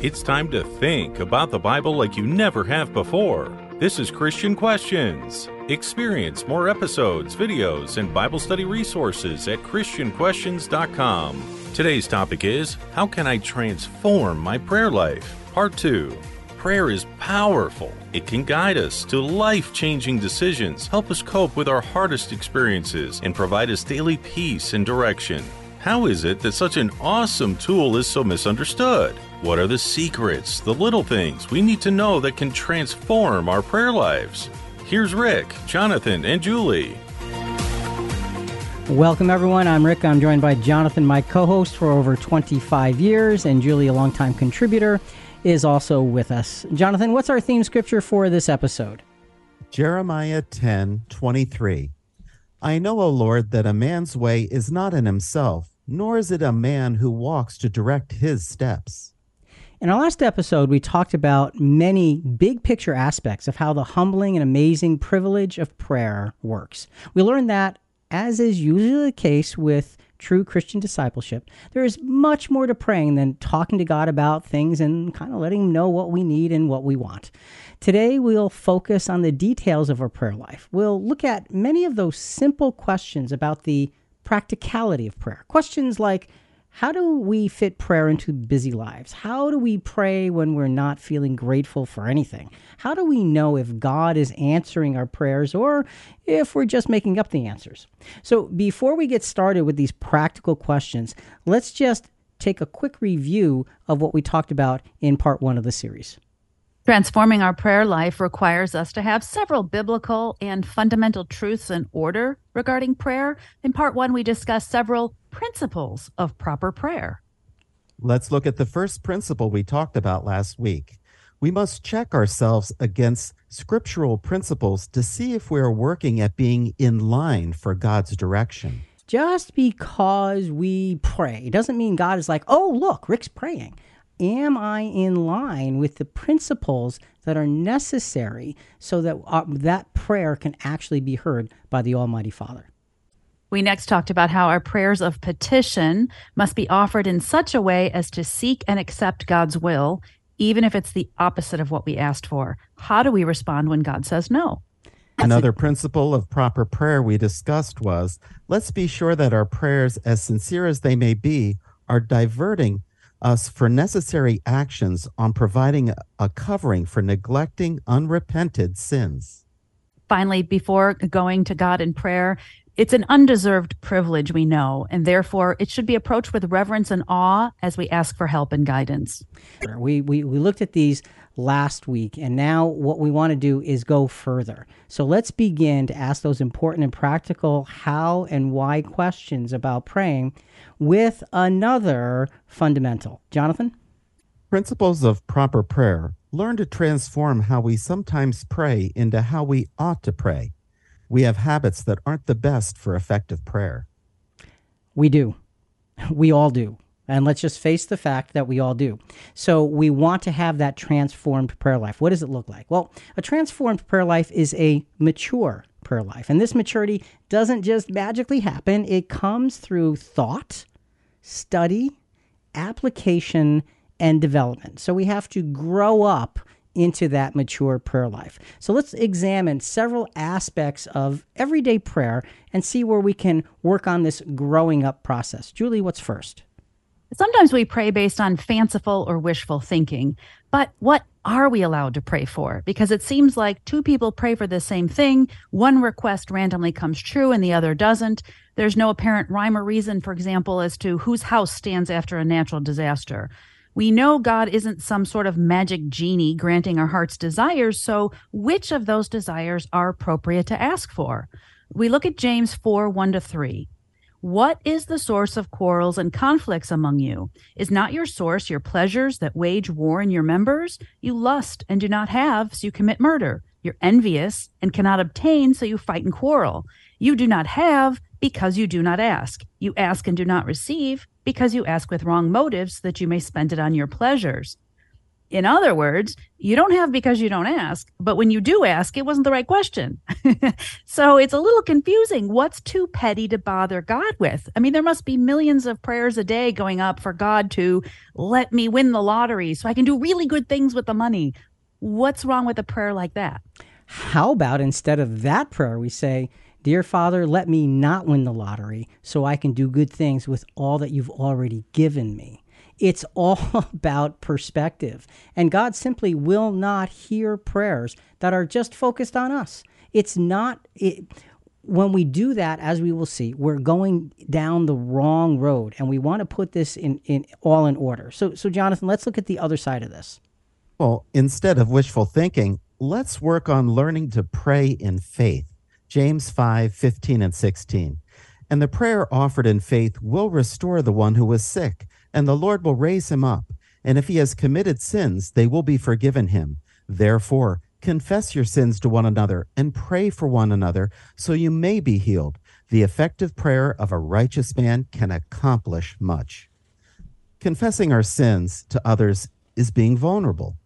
It's time to think about the Bible like you never have before. This is Christian Questions. Experience more episodes, videos, and Bible study resources at ChristianQuestions.com. Today's topic is How can I transform my prayer life? Part 2. Prayer is powerful. It can guide us to life changing decisions, help us cope with our hardest experiences, and provide us daily peace and direction. How is it that such an awesome tool is so misunderstood? What are the secrets, the little things we need to know that can transform our prayer lives? Here's Rick, Jonathan, and Julie. Welcome, everyone. I'm Rick. I'm joined by Jonathan, my co host for over 25 years, and Julie, a longtime contributor, is also with us. Jonathan, what's our theme scripture for this episode? Jeremiah 10 23. I know, O Lord, that a man's way is not in himself, nor is it a man who walks to direct his steps. In our last episode, we talked about many big picture aspects of how the humbling and amazing privilege of prayer works. We learned that, as is usually the case with true Christian discipleship, there is much more to praying than talking to God about things and kind of letting Him know what we need and what we want. Today, we'll focus on the details of our prayer life. We'll look at many of those simple questions about the practicality of prayer. Questions like, how do we fit prayer into busy lives? How do we pray when we're not feeling grateful for anything? How do we know if God is answering our prayers or if we're just making up the answers? So, before we get started with these practical questions, let's just take a quick review of what we talked about in part one of the series. Transforming our prayer life requires us to have several biblical and fundamental truths in order regarding prayer. In part one, we discussed several principles of proper prayer. Let's look at the first principle we talked about last week. We must check ourselves against scriptural principles to see if we are working at being in line for God's direction. Just because we pray doesn't mean God is like, oh, look, Rick's praying am I in line with the principles that are necessary so that uh, that prayer can actually be heard by the Almighty Father? We next talked about how our prayers of petition must be offered in such a way as to seek and accept God's will, even if it's the opposite of what we asked for. How do we respond when God says no? Another principle of proper prayer we discussed was let's be sure that our prayers, as sincere as they may be, are diverting us for necessary actions on providing a covering for neglecting unrepented sins. Finally, before going to God in prayer, it's an undeserved privilege, we know, and therefore it should be approached with reverence and awe as we ask for help and guidance. We, we, we looked at these last week. And now what we want to do is go further. So let's begin to ask those important and practical how and why questions about praying with another fundamental. Jonathan? Principles of proper prayer learn to transform how we sometimes pray into how we ought to pray. We have habits that aren't the best for effective prayer. We do. We all do. And let's just face the fact that we all do. So we want to have that transformed prayer life. What does it look like? Well, a transformed prayer life is a mature prayer life. And this maturity doesn't just magically happen, it comes through thought, study, application, and development. So we have to grow up into that mature prayer life. So let's examine several aspects of everyday prayer and see where we can work on this growing up process. Julie, what's first? Sometimes we pray based on fanciful or wishful thinking, but what are we allowed to pray for? Because it seems like two people pray for the same thing. One request randomly comes true and the other doesn't. There's no apparent rhyme or reason, for example, as to whose house stands after a natural disaster. We know God isn't some sort of magic genie granting our heart's desires, so which of those desires are appropriate to ask for? We look at James 4 1 to 3. What is the source of quarrels and conflicts among you? Is not your source your pleasures that wage war in your members? You lust and do not have, so you commit murder. You're envious and cannot obtain, so you fight and quarrel. You do not have because you do not ask. You ask and do not receive because you ask with wrong motives that you may spend it on your pleasures. In other words, you don't have because you don't ask, but when you do ask, it wasn't the right question. so it's a little confusing. What's too petty to bother God with? I mean, there must be millions of prayers a day going up for God to let me win the lottery so I can do really good things with the money. What's wrong with a prayer like that? How about instead of that prayer, we say, Dear Father, let me not win the lottery so I can do good things with all that you've already given me. It's all about perspective. And God simply will not hear prayers that are just focused on us. It's not. It, when we do that, as we will see, we're going down the wrong road, and we want to put this in, in all in order. So, so Jonathan, let's look at the other side of this. Well, instead of wishful thinking, let's work on learning to pray in faith. James 5 15 and 16. And the prayer offered in faith will restore the one who was sick, and the Lord will raise him up. And if he has committed sins, they will be forgiven him. Therefore, confess your sins to one another and pray for one another so you may be healed. The effective prayer of a righteous man can accomplish much. Confessing our sins to others is being vulnerable.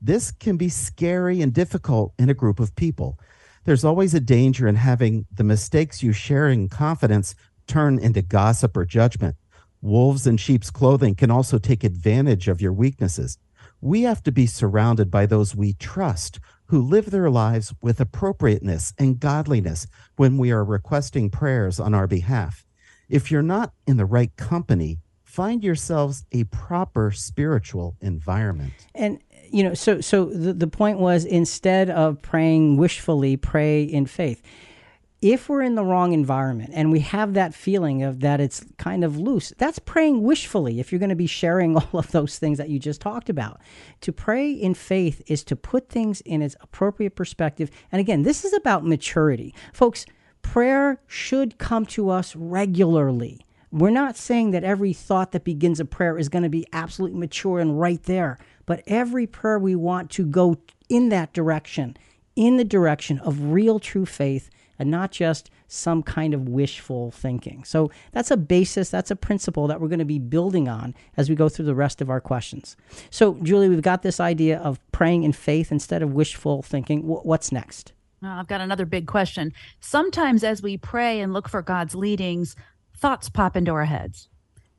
This can be scary and difficult in a group of people. There's always a danger in having the mistakes you share in confidence turn into gossip or judgment. Wolves in sheep's clothing can also take advantage of your weaknesses. We have to be surrounded by those we trust who live their lives with appropriateness and godliness when we are requesting prayers on our behalf. If you're not in the right company, find yourselves a proper spiritual environment. And you know, so so the, the point was instead of praying wishfully, pray in faith if we're in the wrong environment and we have that feeling of that it's kind of loose, that's praying wishfully if you're going to be sharing all of those things that you just talked about. To pray in faith is to put things in its appropriate perspective. And again, this is about maturity. Folks, prayer should come to us regularly. We're not saying that every thought that begins a prayer is going to be absolutely mature and right there, but every prayer we want to go in that direction, in the direction of real true faith and not just some kind of wishful thinking. So that's a basis, that's a principle that we're going to be building on as we go through the rest of our questions. So, Julie, we've got this idea of praying in faith instead of wishful thinking. What's next? I've got another big question. Sometimes as we pray and look for God's leadings, thoughts pop into our heads.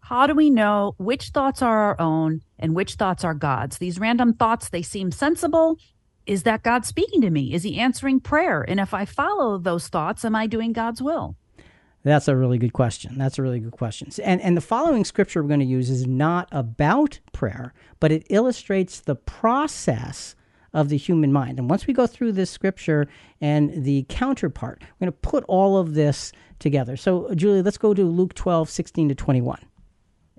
How do we know which thoughts are our own and which thoughts are God's? These random thoughts, they seem sensible, is that God speaking to me? Is he answering prayer? And if I follow those thoughts, am I doing God's will? That's a really good question. That's a really good question. And and the following scripture we're going to use is not about prayer, but it illustrates the process of the human mind. And once we go through this scripture and the counterpart, we're going to put all of this together. So, Julie, let's go to Luke 12, 16 to 21.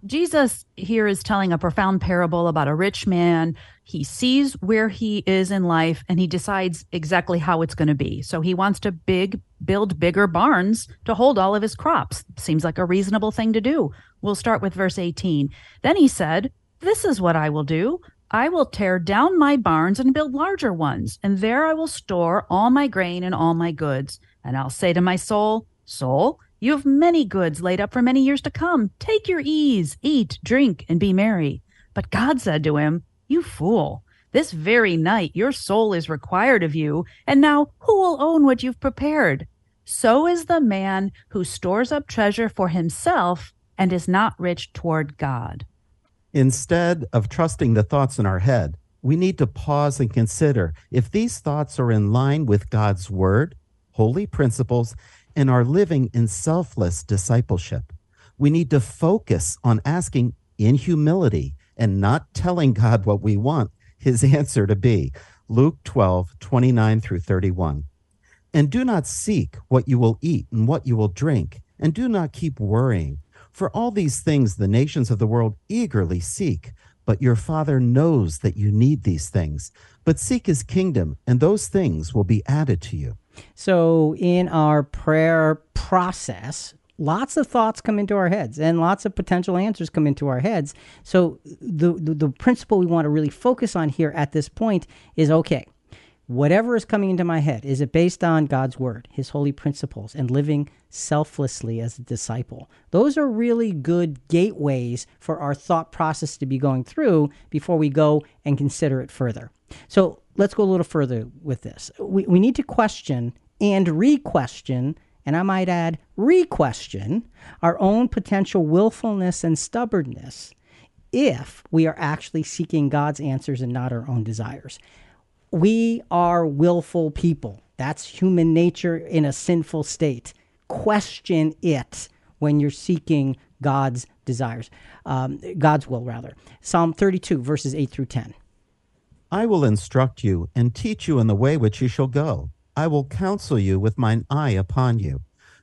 Jesus here is telling a profound parable about a rich man. He sees where he is in life and he decides exactly how it's going to be. So he wants to big build bigger barns to hold all of his crops. Seems like a reasonable thing to do. We'll start with verse 18. Then he said, "This is what I will do. I will tear down my barns and build larger ones, and there I will store all my grain and all my goods. And I'll say to my soul, soul, you have many goods laid up for many years to come. Take your ease, eat, drink, and be merry. But God said to him, You fool, this very night your soul is required of you, and now who will own what you've prepared? So is the man who stores up treasure for himself and is not rich toward God. Instead of trusting the thoughts in our head, we need to pause and consider if these thoughts are in line with God's word, holy principles, and are living in selfless discipleship. We need to focus on asking in humility and not telling God what we want his answer to be. Luke 12, 29 through 31. And do not seek what you will eat and what you will drink, and do not keep worrying. For all these things the nations of the world eagerly seek, but your Father knows that you need these things. But seek his kingdom, and those things will be added to you. So, in our prayer process, lots of thoughts come into our heads and lots of potential answers come into our heads. So, the, the, the principle we want to really focus on here at this point is okay, whatever is coming into my head, is it based on God's word, his holy principles, and living selflessly as a disciple? Those are really good gateways for our thought process to be going through before we go and consider it further. So let's go a little further with this. We, we need to question and re question, and I might add, re question our own potential willfulness and stubbornness if we are actually seeking God's answers and not our own desires we are willful people. That's human nature in a sinful state. Question it when you're seeking God's desires, um, God's will, rather. Psalm 32, verses 8 through 10. I will instruct you and teach you in the way which you shall go. I will counsel you with mine eye upon you.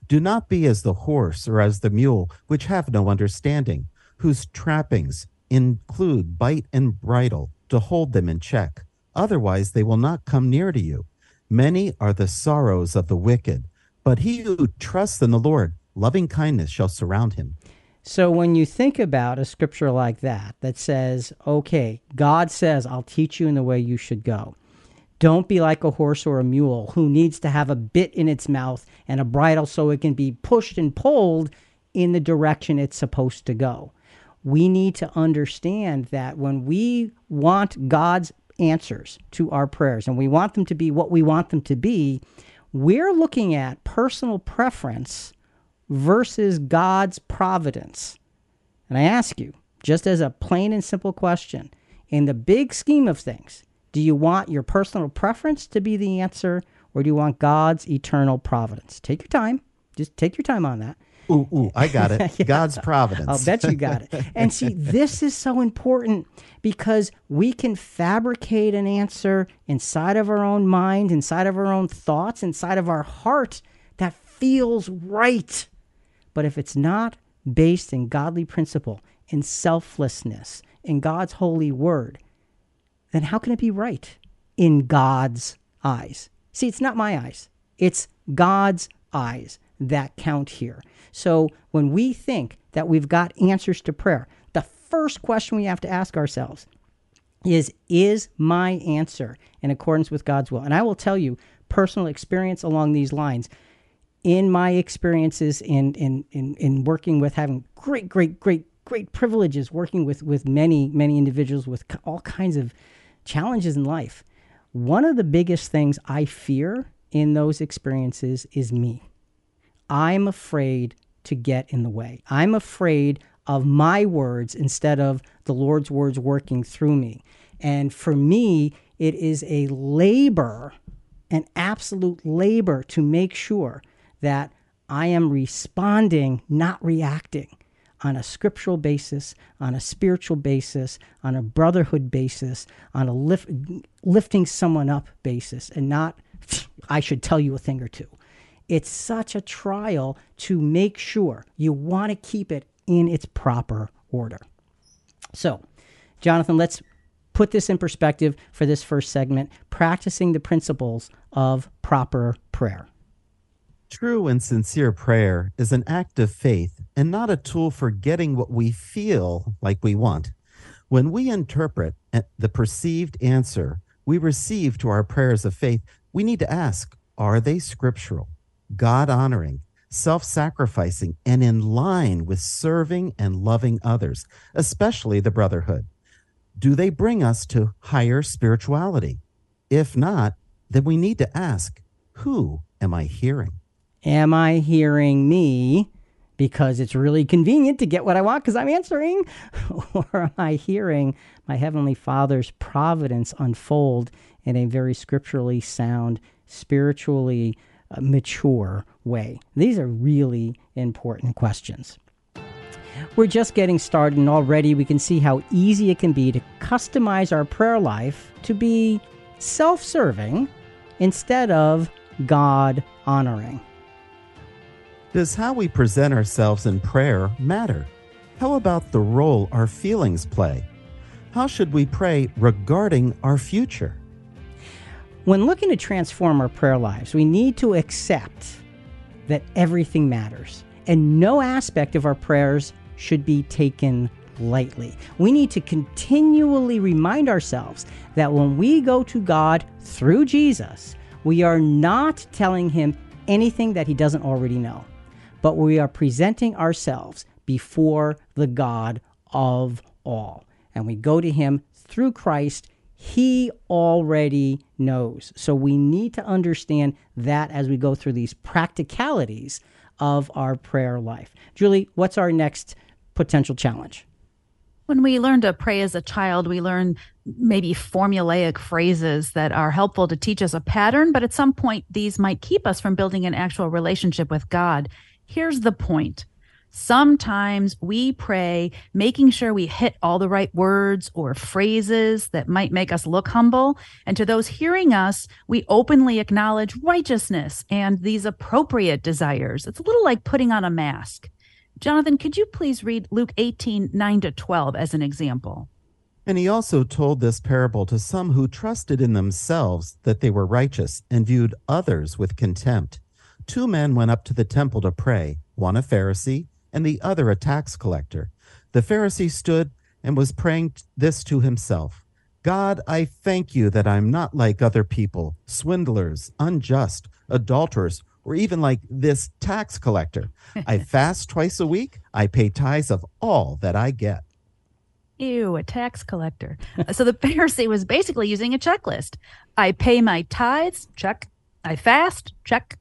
Do not be as the horse or as the mule, which have no understanding, whose trappings include bite and bridle to hold them in check Otherwise, they will not come near to you. Many are the sorrows of the wicked, but he who trusts in the Lord, loving kindness shall surround him. So when you think about a scripture like that, that says, okay, God says, I'll teach you in the way you should go. Don't be like a horse or a mule who needs to have a bit in its mouth and a bridle so it can be pushed and pulled in the direction it's supposed to go. We need to understand that when we want God's answers to our prayers and we want them to be what we want them to be, we're looking at personal preference versus God's providence. And I ask you, just as a plain and simple question, in the big scheme of things, do you want your personal preference to be the answer or do you want God's eternal providence? Take your time. Just take your time on that. Ooh, ooh, I got it. yeah. God's providence. I'll bet you got it. And see, this is so important because we can fabricate an answer inside of our own mind, inside of our own thoughts, inside of our heart that feels right. But if it's not based in godly principle, in selflessness, in God's holy word, then how can it be right in God's eyes? See, it's not my eyes, it's God's eyes that count here. So when we think that we've got answers to prayer, the first question we have to ask ourselves is Is my answer in accordance with God's will? And I will tell you, personal experience along these lines, in my experiences in, in, in, in working with having great, great, great, great privileges working with, with many, many individuals with all kinds of challenges in life. One of the biggest things I fear in those experiences is me. I'm afraid to get in the way. I'm afraid of my words instead of the Lord's words working through me. And for me, it is a labor, an absolute labor to make sure that I am responding, not reacting on a scriptural basis, on a spiritual basis, on a brotherhood basis, on a lift, lifting someone up basis, and not, I should tell you a thing or two. It's such a trial to make sure you want to keep it in its proper order. So, Jonathan, let's put this in perspective for this first segment practicing the principles of proper prayer. True and sincere prayer is an act of faith and not a tool for getting what we feel like we want. When we interpret the perceived answer we receive to our prayers of faith, we need to ask are they scriptural? God honoring, self sacrificing, and in line with serving and loving others, especially the brotherhood? Do they bring us to higher spirituality? If not, then we need to ask who am I hearing? Am I hearing me because it's really convenient to get what I want because I'm answering? or am I hearing my Heavenly Father's providence unfold in a very scripturally sound, spiritually mature way? These are really important questions. We're just getting started, and already we can see how easy it can be to customize our prayer life to be self serving instead of God honoring. Does how we present ourselves in prayer matter? How about the role our feelings play? How should we pray regarding our future? When looking to transform our prayer lives, we need to accept that everything matters and no aspect of our prayers should be taken lightly. We need to continually remind ourselves that when we go to God through Jesus, we are not telling him anything that he doesn't already know, but we are presenting ourselves before the God of all. And we go to him through Christ. He already knows. So we need to understand that as we go through these practicalities of our prayer life. Julie, what's our next potential challenge? When we learn to pray as a child, we learn maybe formulaic phrases that are helpful to teach us a pattern, but at some point, these might keep us from building an actual relationship with God. Here's the point Sometimes we pray, making sure we hit all the right words or phrases that might make us look humble. And to those hearing us, we openly acknowledge righteousness and these appropriate desires. It's a little like putting on a mask. Jonathan, could you please read Luke 18 9 to 12 as an example? And he also told this parable to some who trusted in themselves that they were righteous and viewed others with contempt. Two men went up to the temple to pray, one a Pharisee and the other a tax collector. The Pharisee stood and was praying this to himself God, I thank you that I'm not like other people, swindlers, unjust, adulterers, or even like this tax collector. I fast twice a week. I pay tithes of all that I get. Ew, a tax collector. Uh, so the Pharisee was basically using a checklist. I pay my tithes, check. I fast, check.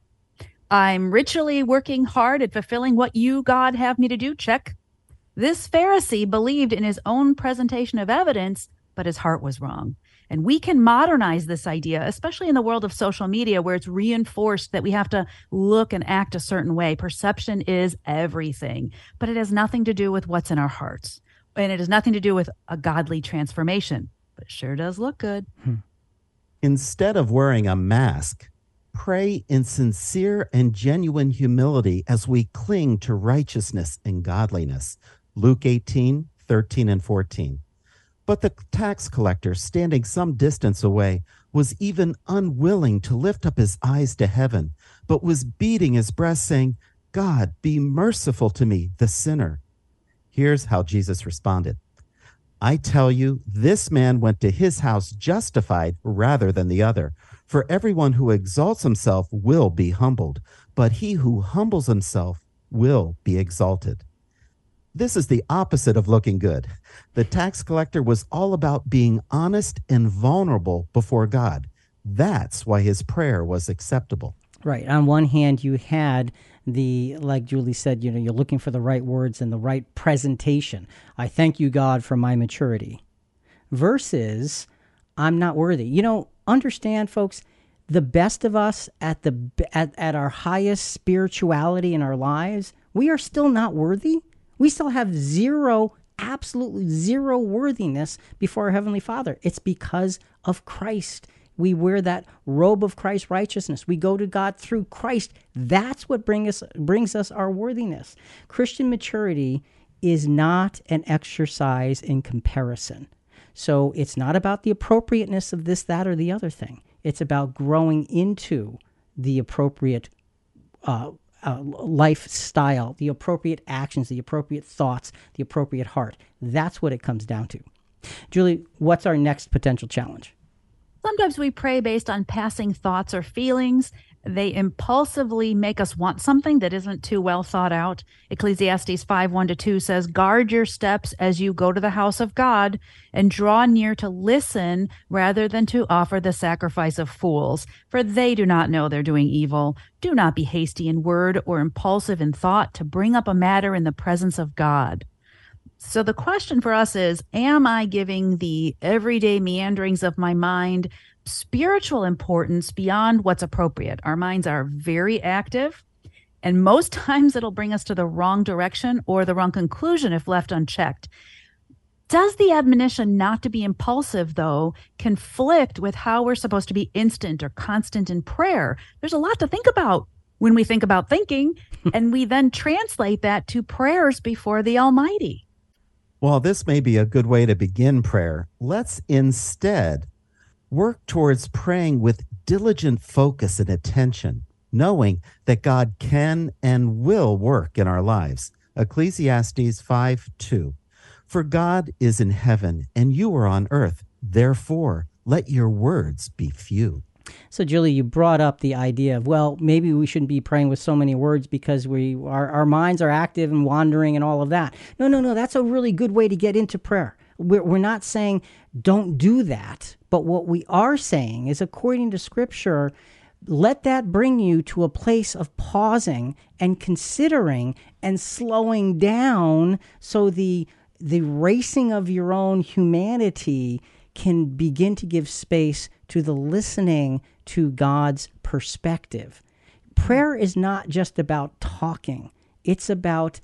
I'm ritually working hard at fulfilling what you, God, have me to do. Check. This Pharisee believed in his own presentation of evidence, but his heart was wrong. And we can modernize this idea, especially in the world of social media where it's reinforced that we have to look and act a certain way. Perception is everything, but it has nothing to do with what's in our hearts. And it has nothing to do with a godly transformation, but sure does look good. Hmm. Instead of wearing a mask, pray in sincere and genuine humility as we cling to righteousness and godliness. Luke 18, 13, and 14. But the tax collector, standing some distance away, was even unwilling to lift up his eyes to heaven, but was beating his breast, saying, God, be merciful to me, the sinner. Here's how Jesus responded I tell you, this man went to his house justified rather than the other. For everyone who exalts himself will be humbled, but he who humbles himself will be exalted. This is the opposite of looking good. The tax collector was all about being honest and vulnerable before God. That's why his prayer was acceptable. Right. On one hand, you had the, like Julie said, you know, you're looking for the right words and the right presentation. I thank you, God, for my maturity. Versus, I'm not worthy. You know, understand, folks, the best of us at the at, at our highest spirituality in our lives, we are still not worthy. We still have zero, absolutely zero worthiness before our heavenly Father. It's because of Christ. We wear that robe of Christ's righteousness. We go to God through Christ. That's what bring us brings us our worthiness. Christian maturity is not an exercise in comparison. So it's not about the appropriateness of this, that, or the other thing. It's about growing into the appropriate uh, uh, lifestyle, the appropriate actions, the appropriate thoughts, the appropriate heart. That's what it comes down to. Julie, what's our next potential challenge? Sometimes we pray based on passing thoughts or feelings, they impulsively make us want something that isn't too well thought out. Ecclesiastes 5 1 to 2 says, Guard your steps as you go to the house of God and draw near to listen rather than to offer the sacrifice of fools, for they do not know they're doing evil. Do not be hasty in word or impulsive in thought to bring up a matter in the presence of God. So the question for us is Am I giving the everyday meanderings of my mind spiritual importance beyond what's appropriate. Our minds are very active, and most times it'll bring us to the wrong direction or the wrong conclusion if left unchecked. Does the admonition not to be impulsive, though, conflict with how we're supposed to be instant or constant in prayer? There's a lot to think about when we think about thinking, and we then translate that to prayers before the Almighty. While this may be a good way to begin prayer, let's instead work towards praying with diligent focus and attention, knowing that God can and will work in our lives. Ecclesiastes 5 2. For God is in heaven, and you are on earth. Therefore, let your words be few. So, Julie, you brought up the idea of, well, maybe we shouldn't be praying with so many words because we our, our minds are active and wandering and all of that. No, no, no. That's a really good way to get into prayer. We're, we're not saying don't do that. But what we are saying is, according to Scripture, let that bring you to a place of pausing and considering and slowing down so the the racing of your own humanity can begin to give space to the listening to God's perspective. Prayer is not just about talking, it's about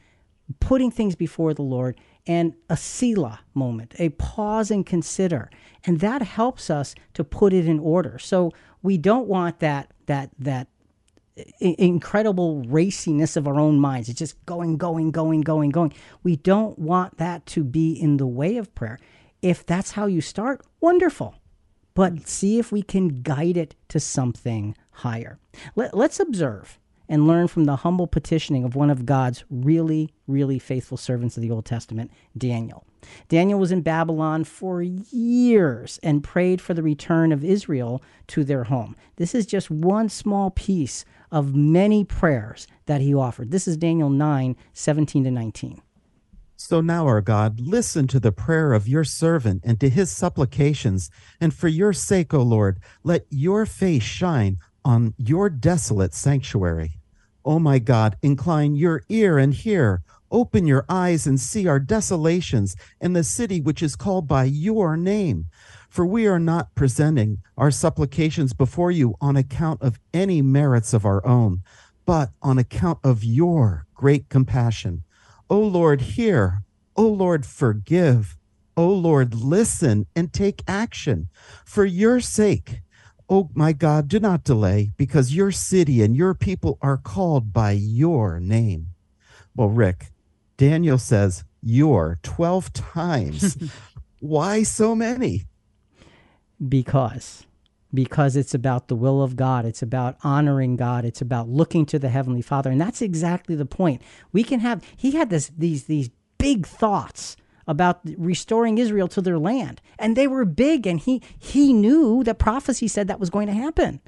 putting things before the Lord and a Selah moment, a pause and consider. And that helps us to put it in order. So we don't want that that that incredible raciness of our own minds. It's just going, going, going, going, going. We don't want that to be in the way of prayer. If that's how you start, wonderful. But see if we can guide it to something higher. Let, us observe and learn from the humble petitioning of one of God's really, really faithful servants of the Old Testament, Daniel. Daniel was in Babylon for years and prayed for the return of Israel to their home. This is just one small piece of many prayers that he offered. This is Daniel 9 17 to 19. So now, our God, listen to the prayer of your servant and to his supplications. And for your sake, O Lord, let your face shine on your desolate sanctuary. O my God, incline your ear and hear. Open your eyes and see our desolations and the city which is called by your name. For we are not presenting our supplications before you on account of any merits of our own, but on account of your great compassion. O Lord, hear. O Lord, forgive. O Lord, listen and take action. For your sake, O my God, do not delay, because your city and your people are called by your name. Well, Rick, Daniel says your 12 times. Why so many? Because because it's about the will of God. It's about honoring God. It's about looking to the heavenly Father. And that's exactly the point. We can have he had this these these big thoughts about restoring Israel to their land. And they were big and he he knew that prophecy said that was going to happen.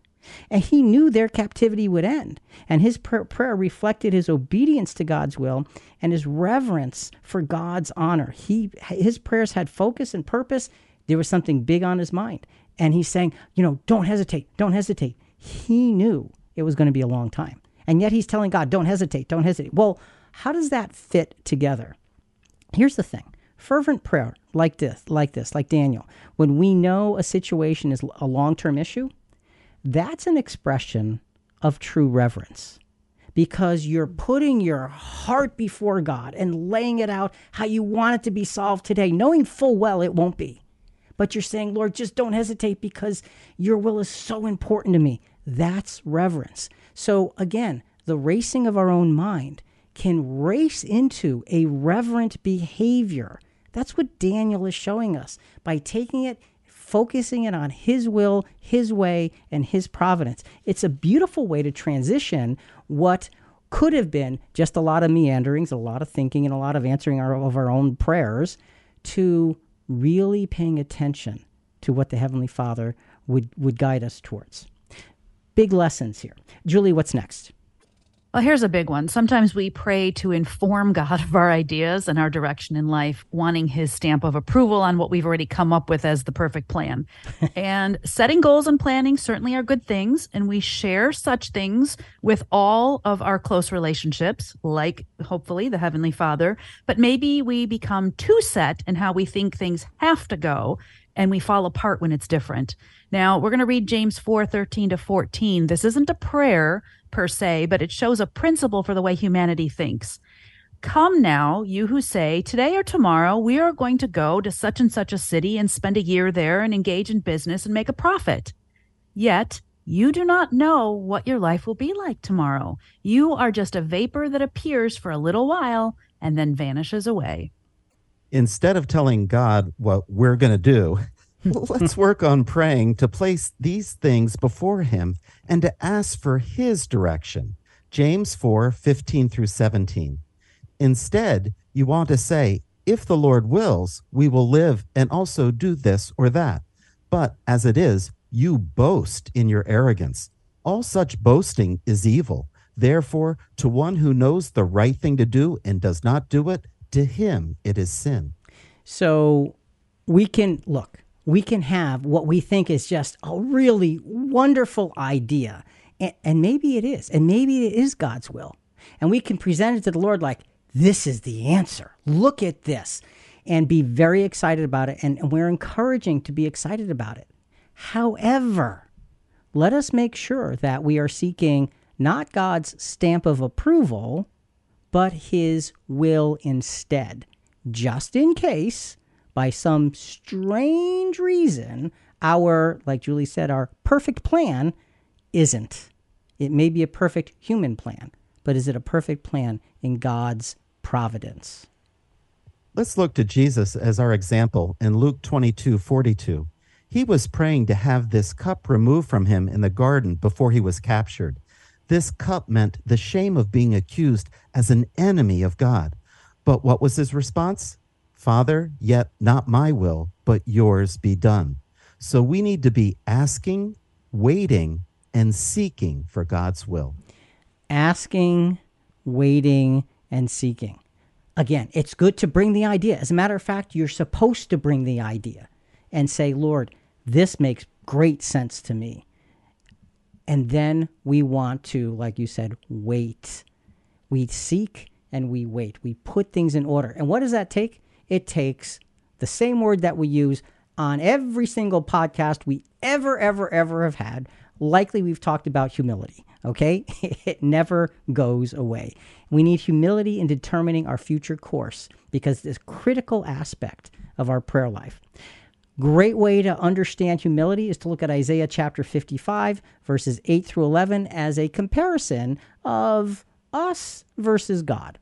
And he knew their captivity would end. And his pr- prayer reflected his obedience to God's will and his reverence for God's honor. He his prayers had focus and purpose. There was something big on his mind. And he's saying, you know, don't hesitate, don't hesitate. He knew it was going to be a long time. And yet he's telling God, don't hesitate, don't hesitate. Well, how does that fit together? Here's the thing fervent prayer like this, like this, like Daniel, when we know a situation is a long term issue, that's an expression of true reverence because you're putting your heart before God and laying it out how you want it to be solved today, knowing full well it won't be. But you're saying, Lord, just don't hesitate because your will is so important to me. That's reverence. So again, the racing of our own mind can race into a reverent behavior. That's what Daniel is showing us by taking it focusing it on His will, His way, and His providence. It's a beautiful way to transition what could have been just a lot of meanderings, a lot of thinking, and a lot of answering our, of our own prayers to really paying attention to what the Heavenly Father would, would guide us towards. Big lessons here. Julie, what's next? Well, here's a big one. Sometimes we pray to inform God of our ideas and our direction in life, wanting his stamp of approval on what we've already come up with as the perfect plan. and setting goals and planning certainly are good things. And we share such things with all of our close relationships, like hopefully the Heavenly Father. But maybe we become too set in how we think things have to go and we fall apart when it's different. Now, we're going to read James 4 13 to 14. This isn't a prayer per se, but it shows a principle for the way humanity thinks. Come now, you who say, Today or tomorrow, we are going to go to such and such a city and spend a year there and engage in business and make a profit. Yet, you do not know what your life will be like tomorrow. You are just a vapor that appears for a little while and then vanishes away. Instead of telling God what we're going to do, let's work on praying to place these things before Him and to ask for his direction. James 4 15 through 17. Instead, you want to say, If the Lord wills, we will live and also do this or that. But as it is, you boast in your arrogance. All such boasting is evil. Therefore, to one who knows the right thing to do and does not do it, to him it is sin. So we can look, we can have what we think is just a really wonderful idea. And, and maybe it is. And maybe it is God's will. And we can present it to the Lord like, this is the answer. Look at this. And be very excited about it. And, and we're encouraging to be excited about it. However, let us make sure that we are seeking not God's stamp of approval, but his will instead, just in case, by some strange reason, our, like Julie said, our perfect plan isn't. It may be a perfect human plan, but is it a perfect plan in God's providence? Let's look to Jesus as our example in Luke 22 42. He was praying to have this cup removed from him in the garden before he was captured. This cup meant the shame of being accused as an enemy of God. But what was his response? Father, yet not my will, but yours be done. So we need to be asking, waiting, and seeking for God's will. Asking, waiting, and seeking. Again, it's good to bring the idea. As a matter of fact, you're supposed to bring the idea and say, Lord, this makes great sense to me. And then we want to, like you said, wait. We seek and we wait. We put things in order. And what does that take? It takes the same word that we use on every single podcast we ever, ever, ever have had. Likely we've talked about humility, okay? It never goes away. We need humility in determining our future course because a critical aspect of our prayer life. Great way to understand humility is to look at Isaiah chapter 55, verses 8 through 11, as a comparison of us versus God.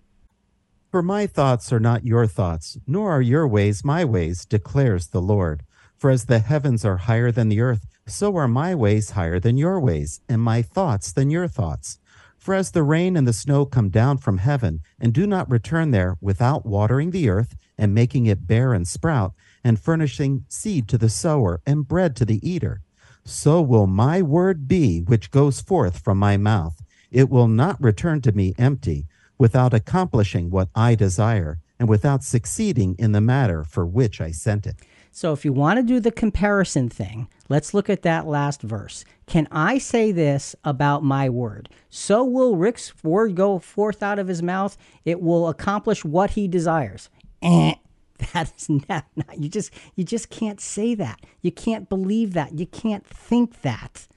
For my thoughts are not your thoughts, nor are your ways my ways, declares the Lord. For as the heavens are higher than the earth, so are my ways higher than your ways, and my thoughts than your thoughts. For as the rain and the snow come down from heaven, and do not return there without watering the earth, and making it bear and sprout, and furnishing seed to the sower and bread to the eater. So will my word be which goes forth from my mouth. It will not return to me empty, without accomplishing what I desire, and without succeeding in the matter for which I sent it. So, if you want to do the comparison thing, let's look at that last verse. Can I say this about my word? So will Rick's word go forth out of his mouth. It will accomplish what he desires. Eh. That is not, not, you just you just can't say that. You can't believe that. You can't think that.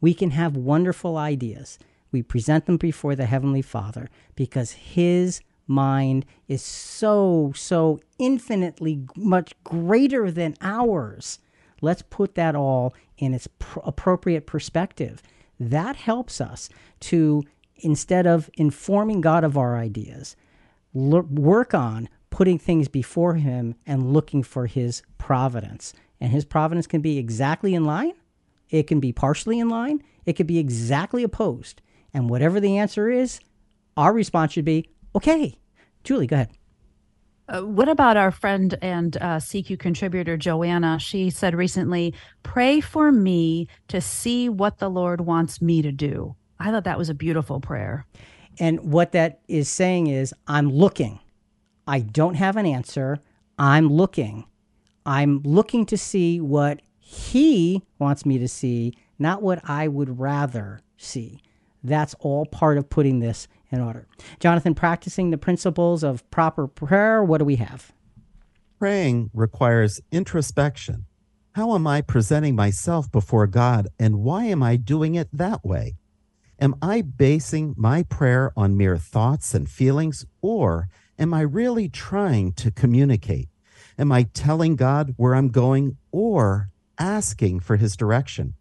We can have wonderful ideas. We present them before the heavenly Father because his mind is so so infinitely much greater than ours. Let's put that all in its pr- appropriate perspective. That helps us to instead of informing God of our ideas, l- work on putting things before him and looking for his providence. And his providence can be exactly in line, it can be partially in line, it could be exactly opposed. And whatever the answer is, our response should be okay. Julie, go ahead. Uh, what about our friend and uh, CQ contributor Joanna? She said recently, Pray for me to see what the Lord wants me to do. I thought that was a beautiful prayer. And what that is saying is, I'm looking. I don't have an answer. I'm looking. I'm looking to see what he wants me to see, not what I would rather see. That's all part of putting this in order. Jonathan, practicing the principles of proper prayer, what do we have? Praying requires introspection. How am I presenting myself before God, and why am I doing it that way? Am I basing my prayer on mere thoughts and feelings, or Am I really trying to communicate? Am I telling God where I'm going or asking for his direction?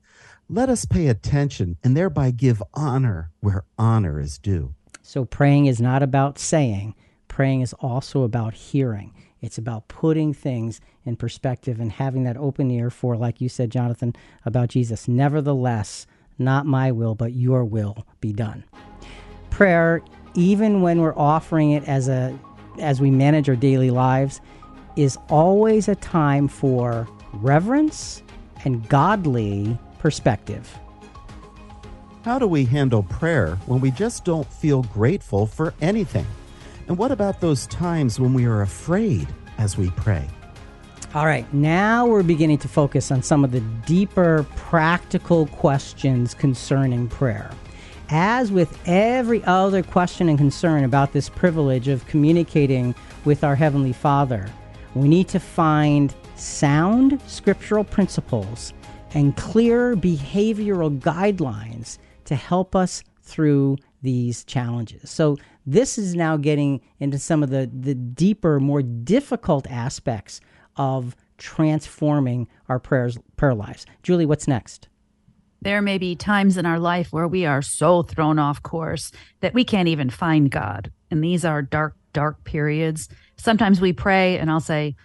Let us pay attention and thereby give honor where honor is due. So, praying is not about saying, praying is also about hearing. It's about putting things in perspective and having that open ear for, like you said, Jonathan, about Jesus. Nevertheless, not my will, but your will be done. Prayer, even when we're offering it as a as we manage our daily lives, is always a time for reverence and godly perspective. How do we handle prayer when we just don't feel grateful for anything? And what about those times when we are afraid as we pray? All right, now we're beginning to focus on some of the deeper practical questions concerning prayer. As with every other question and concern about this privilege of communicating with our Heavenly Father, we need to find sound scriptural principles and clear behavioral guidelines to help us through these challenges. So, this is now getting into some of the, the deeper, more difficult aspects of transforming our prayers, prayer lives. Julie, what's next? There may be times in our life where we are so thrown off course that we can't even find God. And these are dark, dark periods. Sometimes we pray, and I'll say,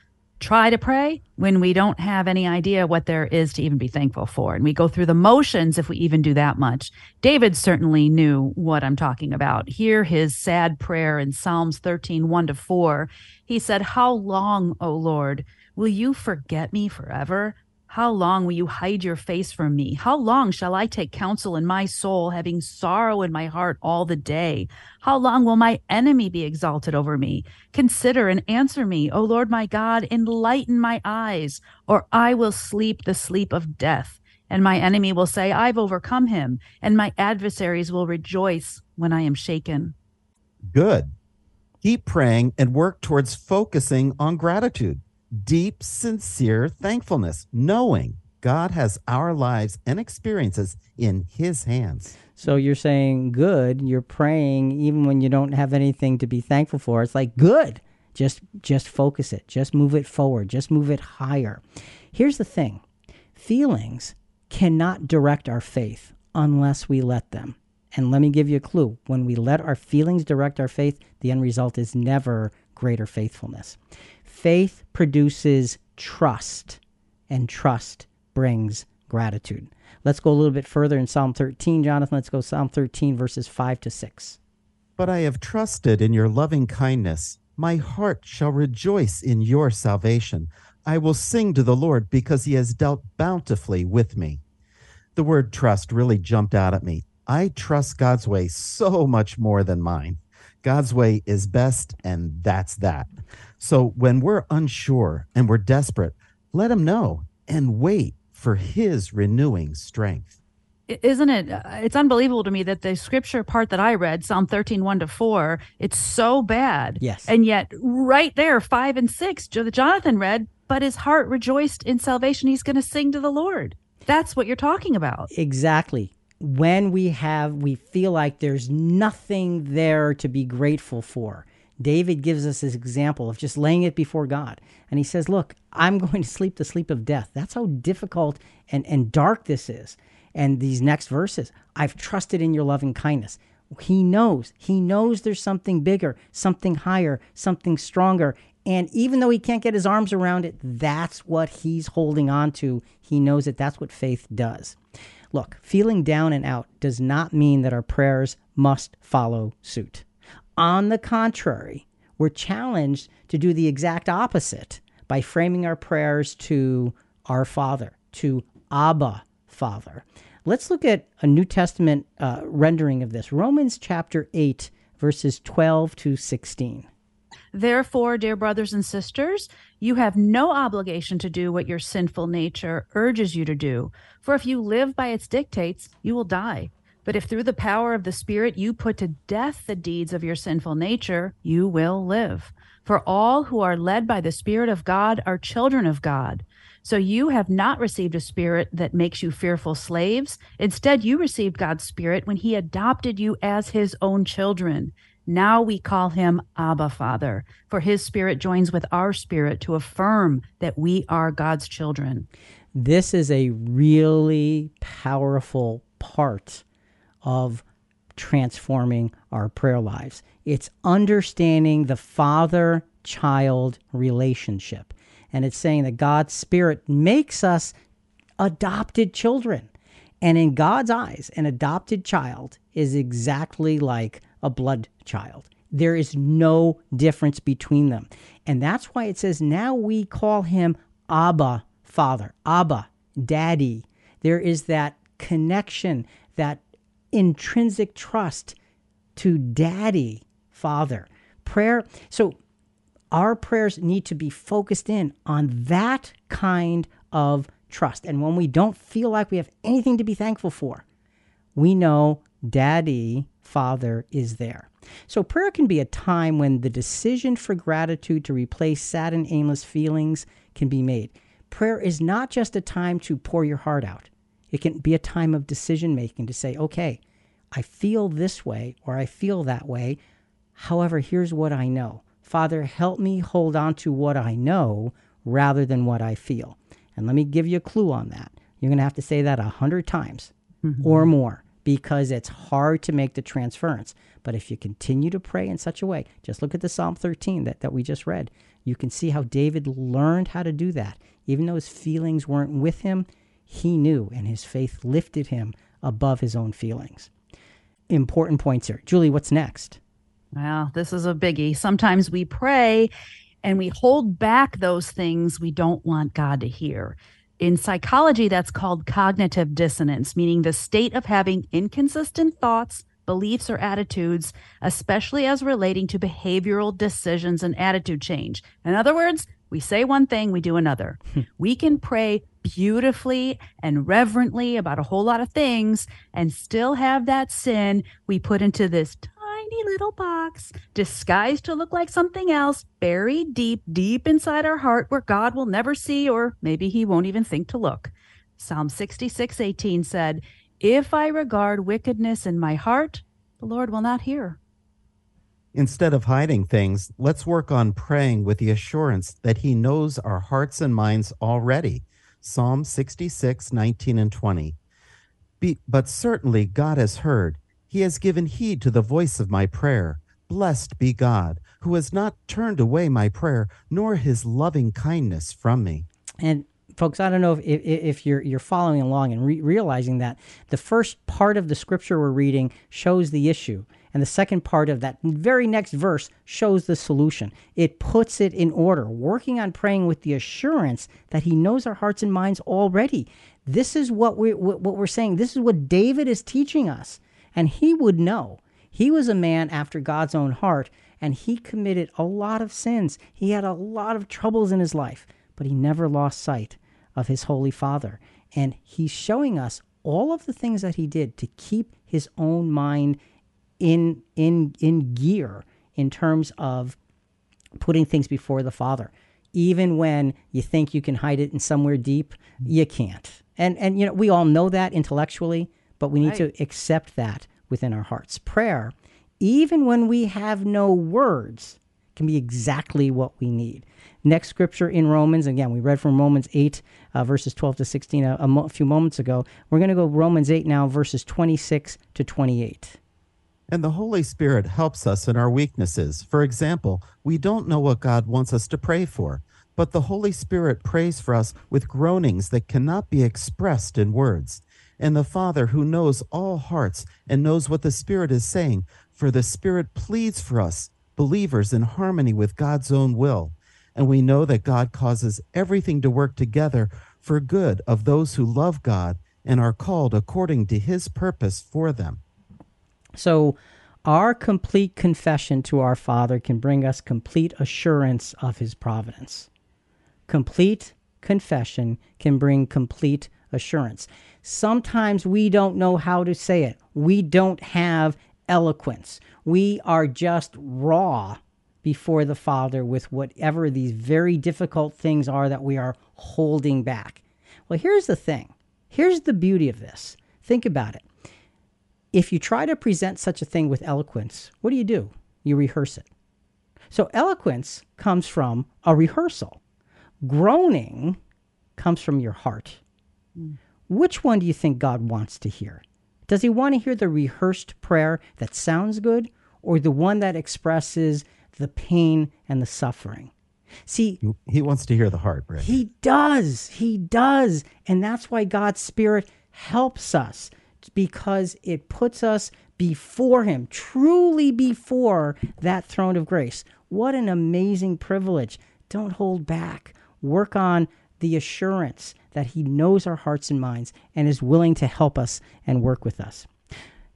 try to pray when we don't have any idea what there is to even be thankful for. And we go through the motions if we even do that much. David certainly knew what I'm talking about. Hear his sad prayer in Psalms 13, 1 to 4. He said, How long, O Lord, will you forget me forever? How long will you hide your face from me? How long shall I take counsel in my soul, having sorrow in my heart all the day? How long will my enemy be exalted over me? Consider and answer me, O Lord my God, enlighten my eyes, or I will sleep the sleep of death. And my enemy will say, I've overcome him, and my adversaries will rejoice when I am shaken. Good. Keep praying and work towards focusing on gratitude deep, sincere thankfulness, knowing God has our lives and experiences in His hands. So you're saying good, you're praying even when you don't have anything to be thankful for. It's like good. Just just focus it. Just move it forward. Just move it higher. Here's the thing. Feelings cannot direct our faith unless we let them. And let me give you a clue. When we let our feelings direct our faith, the end result is never greater faithfulness. Faith produces trust, and trust brings gratitude. Let's go a little bit further in Psalm 13, Jonathan. Let's go Psalm 13, verses 5 to 6. But I have trusted in your loving kindness. My heart shall rejoice in your salvation. I will sing to the Lord because he has dealt bountifully with me. The word trust really jumped out at me. I trust God's way so much more than mine. God's way is best, and that's that. So when we're unsure and we're desperate, let Him know and wait for His renewing strength. Isn't it? Uh, it's unbelievable to me that the scripture part that I read, Psalm 13, 1 to 4, it's so bad. Yes. And yet, right there, 5 and 6, Jonathan read, but his heart rejoiced in salvation. He's going to sing to the Lord. That's what you're talking about. Exactly when we have we feel like there's nothing there to be grateful for david gives us this example of just laying it before god. And he says look i'm going to sleep the sleep of death. That's how difficult and, and dark this is. And these next verses i've trusted in your loving kindness. He knows. He knows there's something bigger something higher something stronger. And even though he can't get his arms around it that's what he's holding on to. He knows that that's what faith does. Look, feeling down and out does not mean that our prayers must follow suit. On the contrary, we're challenged to do the exact opposite by framing our prayers to our Father, to Abba, Father. Let's look at a New Testament uh, rendering of this Romans chapter 8, verses 12 to 16. Therefore, dear brothers and sisters, you have no obligation to do what your sinful nature urges you to do. For if you live by its dictates, you will die. But if through the power of the Spirit you put to death the deeds of your sinful nature, you will live. For all who are led by the Spirit of God are children of God. So you have not received a spirit that makes you fearful slaves. Instead, you received God's Spirit when He adopted you as His own children. Now we call him Abba Father, for his spirit joins with our spirit to affirm that we are God's children. This is a really powerful part of transforming our prayer lives. It's understanding the father child relationship. And it's saying that God's spirit makes us adopted children. And in God's eyes, an adopted child is exactly like a blood child. There is no difference between them. And that's why it says now we call him Abba, Father, Abba, Daddy. There is that connection, that intrinsic trust to Daddy, Father. Prayer, so our prayers need to be focused in on that kind of trust. And when we don't feel like we have anything to be thankful for, we know Daddy, Father is there. So, prayer can be a time when the decision for gratitude to replace sad and aimless feelings can be made. Prayer is not just a time to pour your heart out, it can be a time of decision making to say, okay, I feel this way or I feel that way. However, here's what I know. Father, help me hold on to what I know rather than what I feel. And let me give you a clue on that. You're going to have to say that a hundred times mm-hmm. or more because it's hard to make the transference. But if you continue to pray in such a way, just look at the Psalm 13 that, that we just read. You can see how David learned how to do that. Even though his feelings weren't with him, he knew, and his faith lifted him above his own feelings. Important points here. Julie, what's next? Well, this is a biggie. Sometimes we pray and we hold back those things we don't want God to hear. In psychology, that's called cognitive dissonance, meaning the state of having inconsistent thoughts, beliefs, or attitudes, especially as relating to behavioral decisions and attitude change. In other words, we say one thing, we do another. Hmm. we can pray beautifully and reverently about a whole lot of things and still have that sin we put into this tiny little box, disguised to look like something else, buried deep, deep inside our heart where God will never see or maybe he won't even think to look. Psalm 66 18 said, If I regard wickedness in my heart, the Lord will not hear. Instead of hiding things, let's work on praying with the assurance that He knows our hearts and minds already. Psalm 66, 19 and 20. Be, but certainly God has heard he has given heed to the voice of my prayer. Blessed be God, who has not turned away my prayer, nor his loving kindness from me. And folks, I don't know if, if, if you're you're following along and re- realizing that the first part of the scripture we're reading shows the issue, and the second part of that very next verse shows the solution. It puts it in order, working on praying with the assurance that He knows our hearts and minds already. This is what we what we're saying. This is what David is teaching us. And he would know. He was a man after God's own heart, and he committed a lot of sins. He had a lot of troubles in his life, but he never lost sight of his Holy Father. And he's showing us all of the things that he did to keep his own mind in in in gear in terms of putting things before the Father. Even when you think you can hide it in somewhere deep, you can't. And and you know, we all know that intellectually, but we need right. to accept that within our hearts. Prayer, even when we have no words, can be exactly what we need. Next scripture in Romans, again, we read from Romans 8, uh, verses 12 to 16 a, a mo- few moments ago. We're going to go Romans 8 now, verses 26 to 28. And the Holy Spirit helps us in our weaknesses. For example, we don't know what God wants us to pray for, but the Holy Spirit prays for us with groanings that cannot be expressed in words and the Father who knows all hearts and knows what the Spirit is saying, for the Spirit pleads for us, believers, in harmony with God's own will. And we know that God causes everything to work together for good of those who love God and are called according to his purpose for them. So, our complete confession to our Father can bring us complete assurance of his providence. Complete confession can bring complete assurance. Sometimes we don't know how to say it. We don't have eloquence. We are just raw before the Father with whatever these very difficult things are that we are holding back. Well, here's the thing. Here's the beauty of this. Think about it. If you try to present such a thing with eloquence, what do you do? You rehearse it. So, eloquence comes from a rehearsal. Groaning comes from your heart. Mm. Which one do you think God wants to hear? Does he want to hear the rehearsed prayer that sounds good or the one that expresses the pain and the suffering? See, he wants to hear the heart, Brett. He does. He does. And that's why God's Spirit helps us because it puts us before Him, truly before that throne of grace. What an amazing privilege. Don't hold back. Work on the assurance that He knows our hearts and minds and is willing to help us and work with us.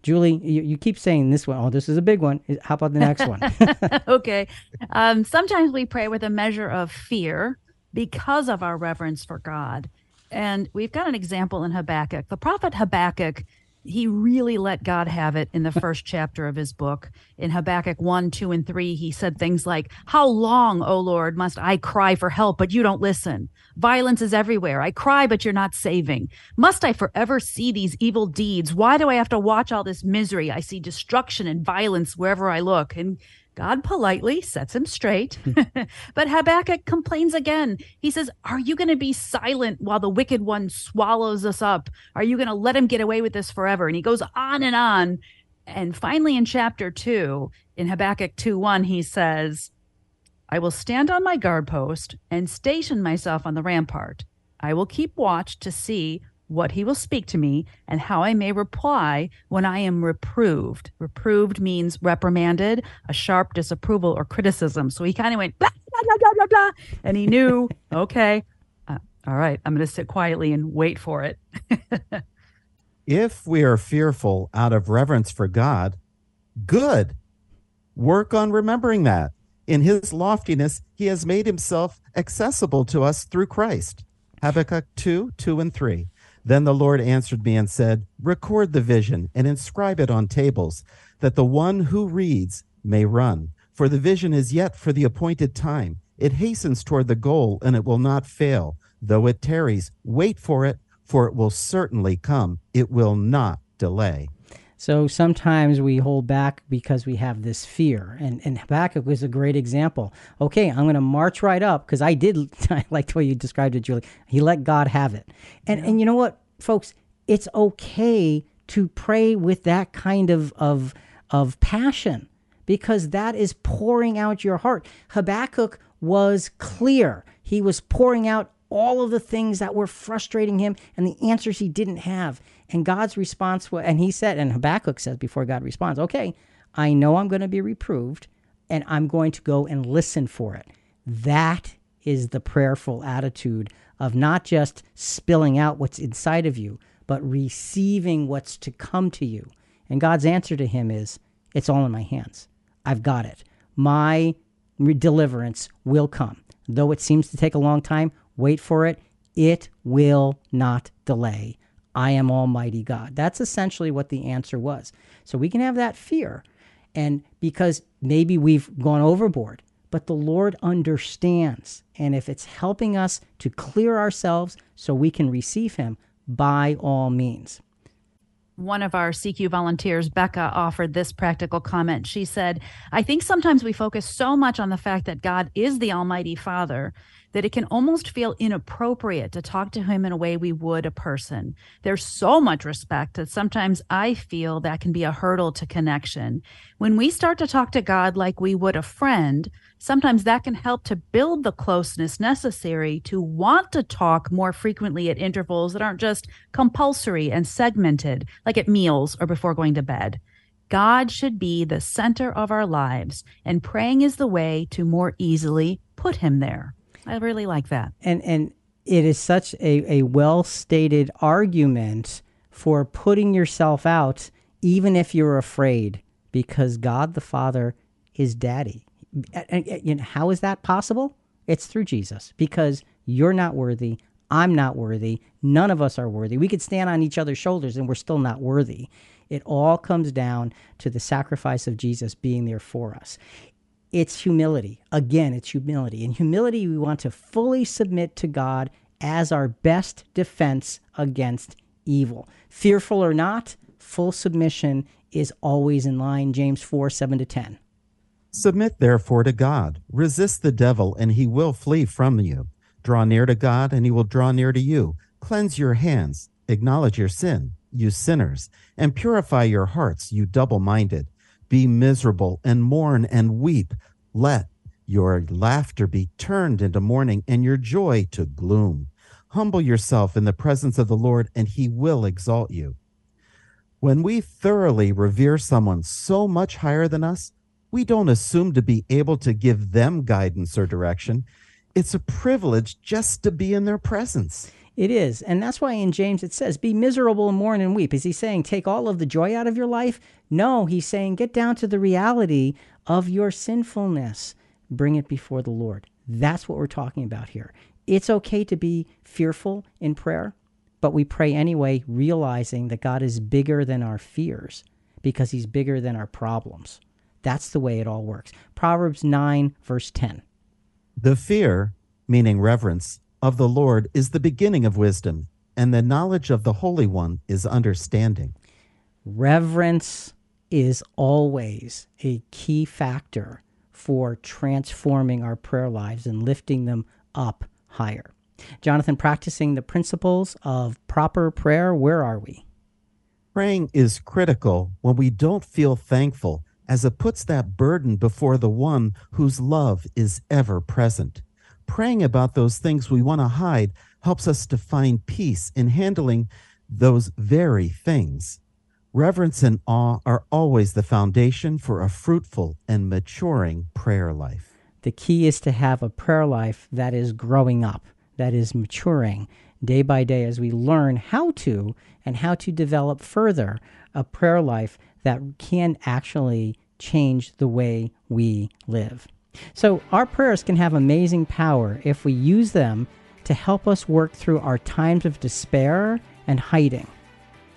Julie, you, you, keep saying this one. Oh, this is a big one. How about the next one? okay. Um, sometimes we pray with a measure of fear because of our reverence for God. And we've got an example in Habakkuk. The prophet Habakkuk he really let God have it in the first chapter of his book. In Habakkuk 1, 2, and 3, he said things like, How long, O Lord, must I cry for help, but you don't listen? Violence is everywhere. I cry, but you're not saving. Must I forever see these evil deeds? Why do I have to watch all this misery? I see destruction and violence wherever I look. And God politely sets him straight. but Habakkuk complains again. He says, Are you going to be silent while the wicked one swallows us up? Are you going to let him get away with this forever? And he goes on and on. And finally, in chapter two, in Habakkuk 2 1, he says, I will stand on my guard post and station myself on the rampart. I will keep watch to see what he will speak to me, and how I may reply when I am reproved. Reproved means reprimanded, a sharp disapproval or criticism. So he kind of went blah, blah, blah, blah, blah, blah, and he knew, okay, uh, all right, I'm going to sit quietly and wait for it. if we are fearful out of reverence for God, good. Work on remembering that. In his loftiness, he has made himself accessible to us through Christ. Habakkuk 2 2 and 3. Then the Lord answered me and said, Record the vision and inscribe it on tables, that the one who reads may run. For the vision is yet for the appointed time. It hastens toward the goal, and it will not fail. Though it tarries, wait for it, for it will certainly come. It will not delay. So sometimes we hold back because we have this fear. And, and Habakkuk was a great example. Okay, I'm going to march right up because I did I like the way you described it, Julie. He let God have it. And, yeah. and you know what, folks? It's okay to pray with that kind of, of, of passion because that is pouring out your heart. Habakkuk was clear. He was pouring out all of the things that were frustrating him and the answers he didn't have. And God's response was, and he said, and Habakkuk says before God responds, okay, I know I'm going to be reproved and I'm going to go and listen for it. That is the prayerful attitude of not just spilling out what's inside of you, but receiving what's to come to you. And God's answer to him is, it's all in my hands. I've got it. My deliverance will come. Though it seems to take a long time, wait for it. It will not delay. I am Almighty God. That's essentially what the answer was. So we can have that fear. And because maybe we've gone overboard, but the Lord understands. And if it's helping us to clear ourselves so we can receive Him, by all means. One of our CQ volunteers, Becca, offered this practical comment. She said, I think sometimes we focus so much on the fact that God is the Almighty Father that it can almost feel inappropriate to talk to him in a way we would a person. There's so much respect that sometimes I feel that can be a hurdle to connection. When we start to talk to God like we would a friend, sometimes that can help to build the closeness necessary to want to talk more frequently at intervals that aren't just compulsory and segmented, like at meals or before going to bed. God should be the center of our lives, and praying is the way to more easily put him there. I really like that. And and it is such a, a well stated argument for putting yourself out even if you're afraid because God the Father is daddy. How is that possible? It's through Jesus because you're not worthy. I'm not worthy. None of us are worthy. We could stand on each other's shoulders and we're still not worthy. It all comes down to the sacrifice of Jesus being there for us it's humility. Again, it's humility. In humility, we want to fully submit to God as our best defense against evil. Fearful or not, full submission is always in line. James 4 7 to 10. Submit therefore to God. Resist the devil, and he will flee from you. Draw near to God, and he will draw near to you. Cleanse your hands, acknowledge your sin, you sinners, and purify your hearts, you double minded. Be miserable and mourn and weep. Let your laughter be turned into mourning and your joy to gloom. Humble yourself in the presence of the Lord, and he will exalt you. When we thoroughly revere someone so much higher than us, we don't assume to be able to give them guidance or direction. It's a privilege just to be in their presence. It is. And that's why in James it says, Be miserable and mourn and weep. Is he saying, Take all of the joy out of your life? No, he's saying, Get down to the reality of your sinfulness. Bring it before the Lord. That's what we're talking about here. It's okay to be fearful in prayer, but we pray anyway, realizing that God is bigger than our fears because he's bigger than our problems. That's the way it all works. Proverbs 9, verse 10. The fear, meaning reverence, of the Lord is the beginning of wisdom, and the knowledge of the Holy One is understanding. Reverence is always a key factor for transforming our prayer lives and lifting them up higher. Jonathan, practicing the principles of proper prayer, where are we? Praying is critical when we don't feel thankful, as it puts that burden before the one whose love is ever present praying about those things we want to hide helps us to find peace in handling those very things. Reverence and awe are always the foundation for a fruitful and maturing prayer life. The key is to have a prayer life that is growing up, that is maturing day by day as we learn how to and how to develop further a prayer life that can actually change the way we live. So, our prayers can have amazing power if we use them to help us work through our times of despair and hiding.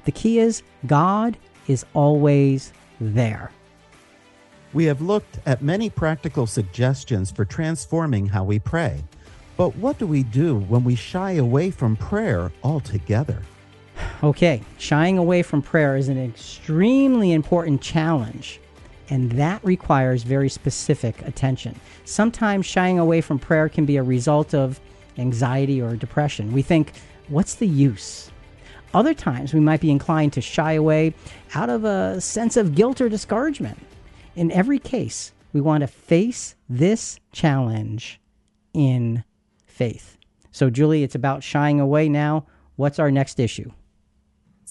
The key is God is always there. We have looked at many practical suggestions for transforming how we pray. But what do we do when we shy away from prayer altogether? Okay, shying away from prayer is an extremely important challenge and that requires very specific attention. Sometimes shying away from prayer can be a result of anxiety or depression. We think, what's the use? Other times, we might be inclined to shy away out of a sense of guilt or discouragement. In every case, we want to face this challenge in faith. So, Julie, it's about shying away now. What's our next issue?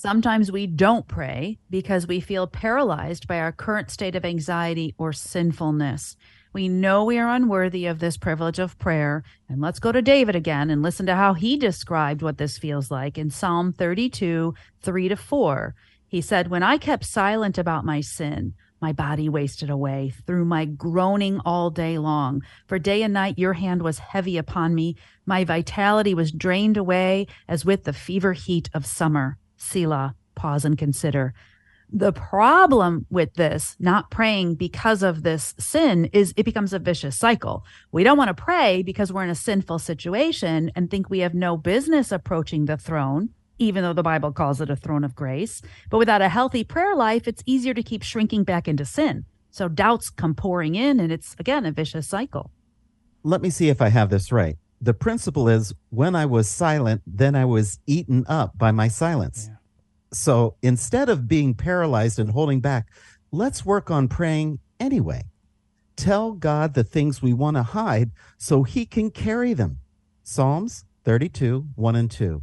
Sometimes we don't pray because we feel paralyzed by our current state of anxiety or sinfulness. We know we are unworthy of this privilege of prayer. And let's go to David again and listen to how he described what this feels like in Psalm 32, 3 to 4. He said, When I kept silent about my sin, my body wasted away through my groaning all day long. For day and night your hand was heavy upon me. My vitality was drained away as with the fever heat of summer. Selah, pause and consider. The problem with this, not praying because of this sin, is it becomes a vicious cycle. We don't want to pray because we're in a sinful situation and think we have no business approaching the throne, even though the Bible calls it a throne of grace. But without a healthy prayer life, it's easier to keep shrinking back into sin. So doubts come pouring in, and it's again a vicious cycle. Let me see if I have this right the principle is when I was silent, then I was eaten up by my silence. Yeah. So instead of being paralyzed and holding back, let's work on praying anyway. Tell God the things we want to hide so he can carry them. Psalms 32, 1 and 2.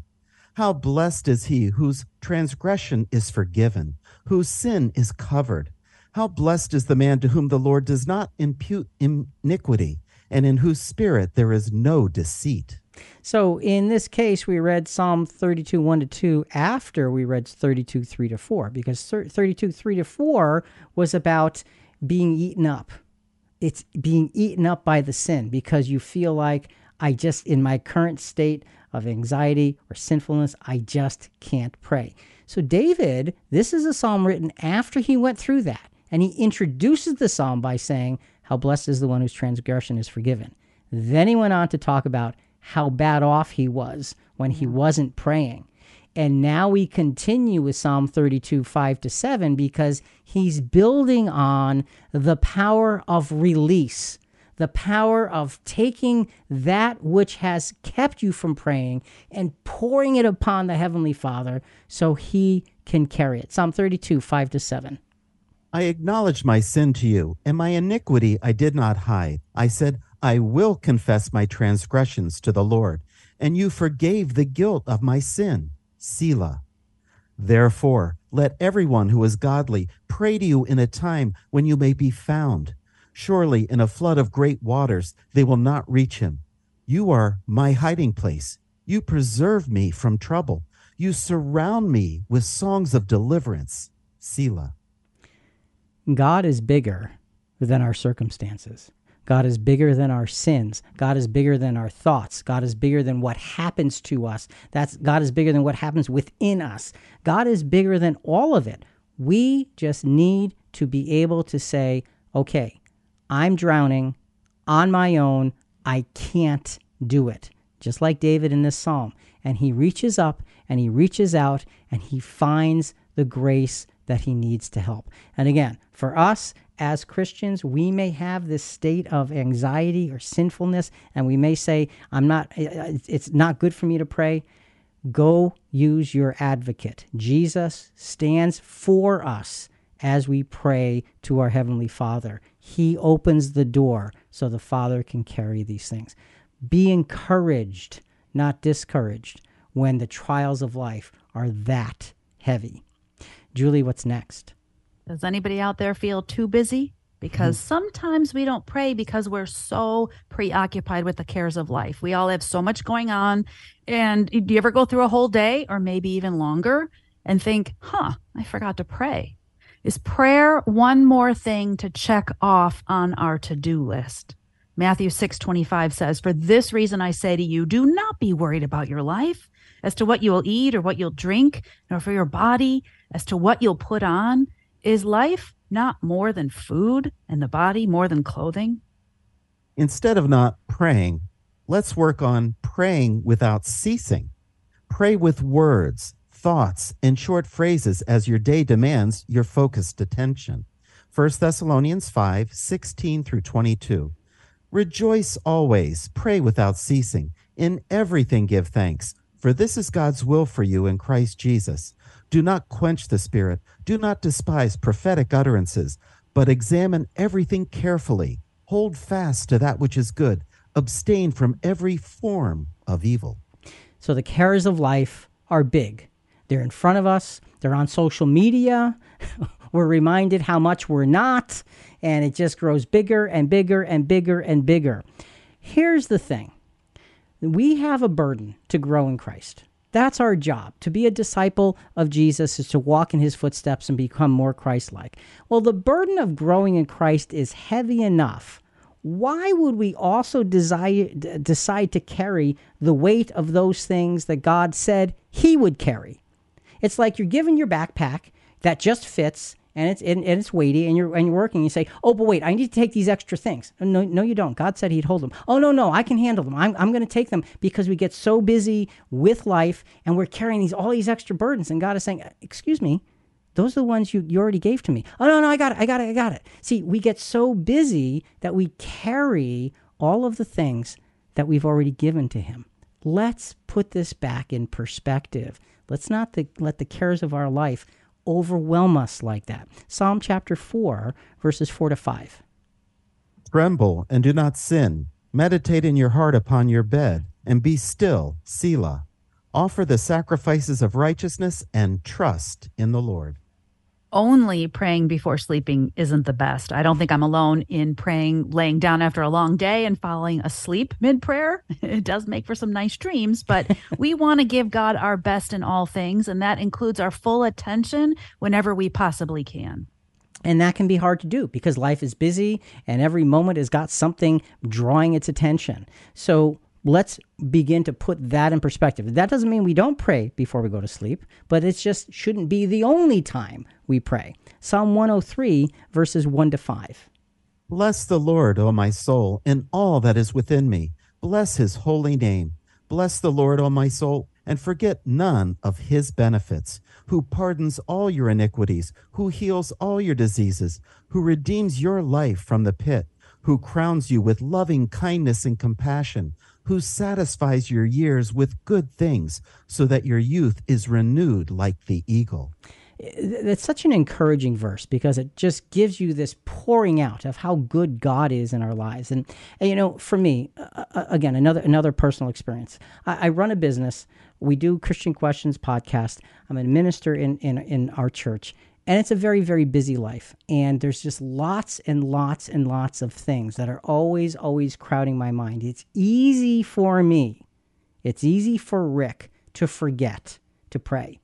How blessed is he whose transgression is forgiven, whose sin is covered. How blessed is the man to whom the Lord does not impute iniquity and in whose spirit there is no deceit. So in this case, we read Psalm 32, 1 to 2 after we read 32, 3 to 4, because 32, 3 to 4 was about being eaten up. It's being eaten up by the sin because you feel like I just, in my current state of anxiety or sinfulness, I just can't pray. So, David, this is a psalm written after he went through that. And he introduces the psalm by saying, how blessed is the one whose transgression is forgiven. Then he went on to talk about how bad off he was when he wasn't praying. And now we continue with Psalm 32, 5 to 7, because he's building on the power of release, the power of taking that which has kept you from praying and pouring it upon the Heavenly Father so he can carry it. Psalm 32, 5 to 7. I acknowledge my sin to you, and my iniquity I did not hide. I said, I will confess my transgressions to the Lord, and you forgave the guilt of my sin. Selah. Therefore, let everyone who is godly pray to you in a time when you may be found. Surely in a flood of great waters they will not reach him. You are my hiding place. You preserve me from trouble. You surround me with songs of deliverance. Selah. God is bigger than our circumstances. God is bigger than our sins. God is bigger than our thoughts. God is bigger than what happens to us. That's God is bigger than what happens within us. God is bigger than all of it. We just need to be able to say, okay, I'm drowning on my own. I can't do it. Just like David in this psalm. And he reaches up and he reaches out and he finds the grace that he needs to help. And again, for us as Christians, we may have this state of anxiety or sinfulness, and we may say, I'm not, it's not good for me to pray. Go use your advocate. Jesus stands for us as we pray to our Heavenly Father. He opens the door so the Father can carry these things. Be encouraged, not discouraged, when the trials of life are that heavy. Julie, what's next? Does anybody out there feel too busy? Because mm-hmm. sometimes we don't pray because we're so preoccupied with the cares of life. We all have so much going on. And do you ever go through a whole day or maybe even longer and think, huh, I forgot to pray? Is prayer one more thing to check off on our to do list? Matthew 6 25 says, For this reason I say to you, do not be worried about your life as to what you will eat or what you'll drink, nor for your body as to what you'll put on. Is life not more than food and the body more than clothing? Instead of not praying, let's work on praying without ceasing. Pray with words, thoughts, and short phrases as your day demands your focused attention. 1 Thessalonians 5 16 through 22. Rejoice always, pray without ceasing. In everything give thanks, for this is God's will for you in Christ Jesus. Do not quench the Spirit, do not despise prophetic utterances, but examine everything carefully. Hold fast to that which is good, abstain from every form of evil. So the cares of life are big. They're in front of us, they're on social media. we're reminded how much we're not and it just grows bigger and bigger and bigger and bigger. Here's the thing we have a burden to grow in Christ. That's our job. To be a disciple of Jesus is to walk in his footsteps and become more Christ like. Well, the burden of growing in Christ is heavy enough. Why would we also desire, d- decide to carry the weight of those things that God said he would carry? It's like you're given your backpack that just fits and it's and, and, it's weighty and you're and you're working you say oh but wait i need to take these extra things. Uh, no no you don't. God said he'd hold them. Oh no no i can handle them. I'm, I'm going to take them because we get so busy with life and we're carrying these all these extra burdens. And god is saying uh, excuse me those are the ones you, you already gave to me. Oh no no i got it i got it i got it. See we get so busy that we carry all of the things that we've already given to him. Let's put this back in perspective. Let's not the, let the cares of our life overwhelm us like that. Psalm chapter 4, verses 4 to 5. Tremble and do not sin. Meditate in your heart upon your bed, and be still, Selah. Offer the sacrifices of righteousness and trust in the Lord only praying before sleeping isn't the best. I don't think I'm alone in praying laying down after a long day and falling asleep mid prayer. It does make for some nice dreams, but we want to give God our best in all things, and that includes our full attention whenever we possibly can. And that can be hard to do because life is busy and every moment has got something drawing its attention. So let's begin to put that in perspective. That doesn't mean we don't pray before we go to sleep, but it just shouldn't be the only time we pray. Psalm 103, verses 1 to 5. Bless the Lord, O my soul, and all that is within me. Bless his holy name. Bless the Lord, O my soul, and forget none of his benefits, who pardons all your iniquities, who heals all your diseases, who redeems your life from the pit, who crowns you with loving kindness and compassion who satisfies your years with good things, so that your youth is renewed like the eagle. It's such an encouraging verse because it just gives you this pouring out of how good God is in our lives. And, and you know, for me, uh, uh again, another another personal experience. I, I run a business we do Christian Questions podcast. I'm a minister in, in, in our church. And it's a very, very busy life. And there's just lots and lots and lots of things that are always, always crowding my mind. It's easy for me, it's easy for Rick to forget to pray.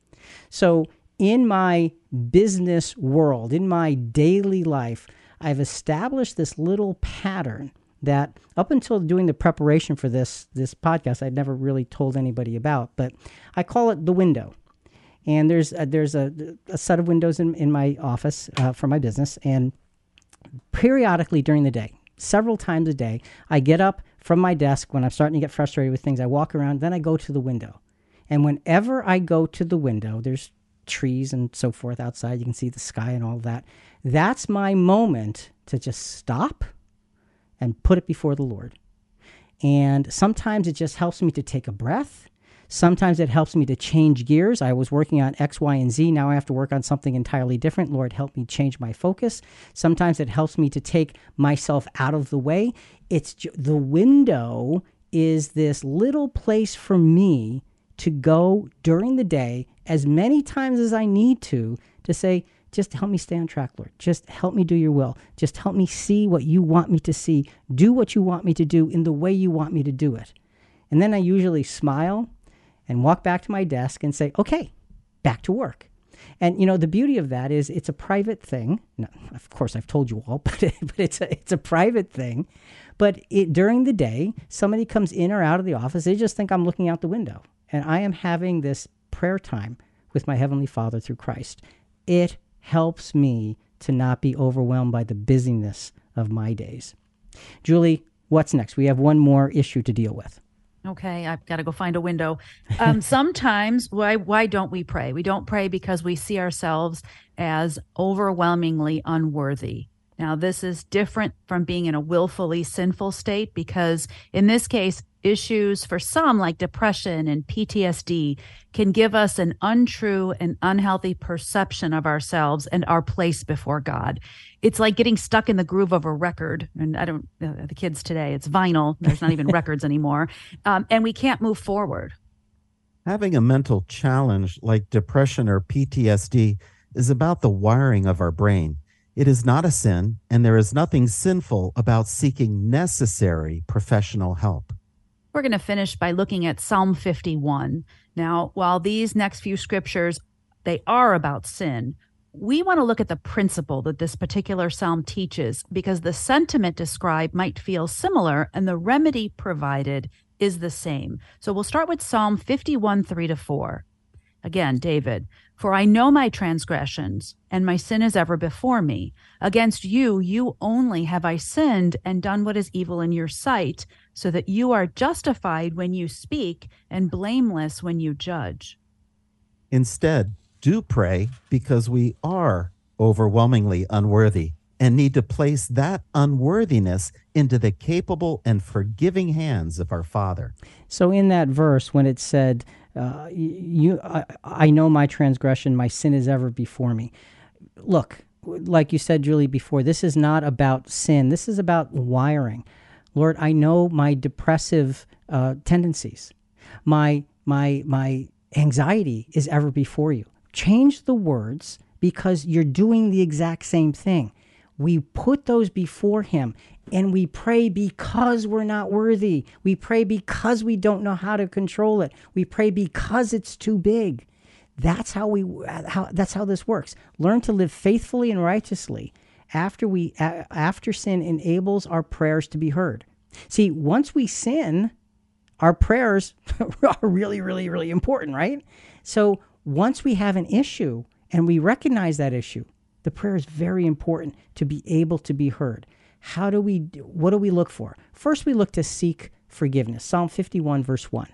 So, in my business world, in my daily life, I've established this little pattern that up until doing the preparation for this this podcast, I'd never really told anybody about, but I call it the window. And there's a, there's a, a set of windows in, in my office uh, for my business, and periodically during the day, several times a day, I get up from my desk when I'm starting to get frustrated with things. I walk around, then I go to the window, and whenever I go to the window, there's trees and so forth outside. You can see the sky and all that. That's my moment to just stop and put it before the Lord. And sometimes it just helps me to take a breath. Sometimes it helps me to change gears. I was working on X, Y, and Z. Now I have to work on something entirely different. Lord, help me change my focus. Sometimes it helps me to take myself out of the way. It's the window is this little place for me to go during the day as many times as I need to to say, just help me stay on track, Lord. Just help me do your will. Just help me see what you want me to see. Do what you want me to do in the way you want me to do it. And then I usually smile and walk back to my desk and say, okay, back to work. And you know the beauty of that is it's a private thing. No, of course, I've told you all, but, but it's a it's a private thing. But it, during the day, somebody comes in or out of the office, they just think I'm looking out the window, and I am having this prayer time with my heavenly Father through Christ. It helps me to not be overwhelmed by the busyness of my days. Julie, what's next? We have one more issue to deal with. Okay, I've got to go find a window. Um, sometimes, why why don't we pray? We don't pray because we see ourselves as overwhelmingly unworthy. Now, this is different from being in a willfully sinful state because in this case, issues for some, like depression and PTSD, can give us an untrue and unhealthy perception of ourselves and our place before God. It's like getting stuck in the groove of a record. And I don't, uh, the kids today, it's vinyl. There's not even records anymore. Um, and we can't move forward. Having a mental challenge like depression or PTSD is about the wiring of our brain. It is not a sin, and there is nothing sinful about seeking necessary professional help. We're going to finish by looking at Psalm 51. Now, while these next few scriptures they are about sin, we want to look at the principle that this particular psalm teaches because the sentiment described might feel similar and the remedy provided is the same. So we'll start with Psalm 51 3 to 4. Again, David, for I know my transgressions, and my sin is ever before me. Against you, you only have I sinned and done what is evil in your sight, so that you are justified when you speak and blameless when you judge. Instead, do pray because we are overwhelmingly unworthy and need to place that unworthiness into the capable and forgiving hands of our Father. So, in that verse, when it said, uh, "You, I, I know my transgression; my sin is ever before me." Look, like you said, Julie, before, this is not about sin. This is about wiring. Lord, I know my depressive uh, tendencies. My my my anxiety is ever before you. Change the words because you're doing the exact same thing. We put those before Him and we pray because we're not worthy. We pray because we don't know how to control it. We pray because it's too big. That's how we how that's how this works. Learn to live faithfully and righteously after we after sin enables our prayers to be heard. See, once we sin, our prayers are really really really important, right? So, once we have an issue and we recognize that issue, the prayer is very important to be able to be heard. How do we what do we look for? First we look to seek forgiveness. Psalm 51 verse 1.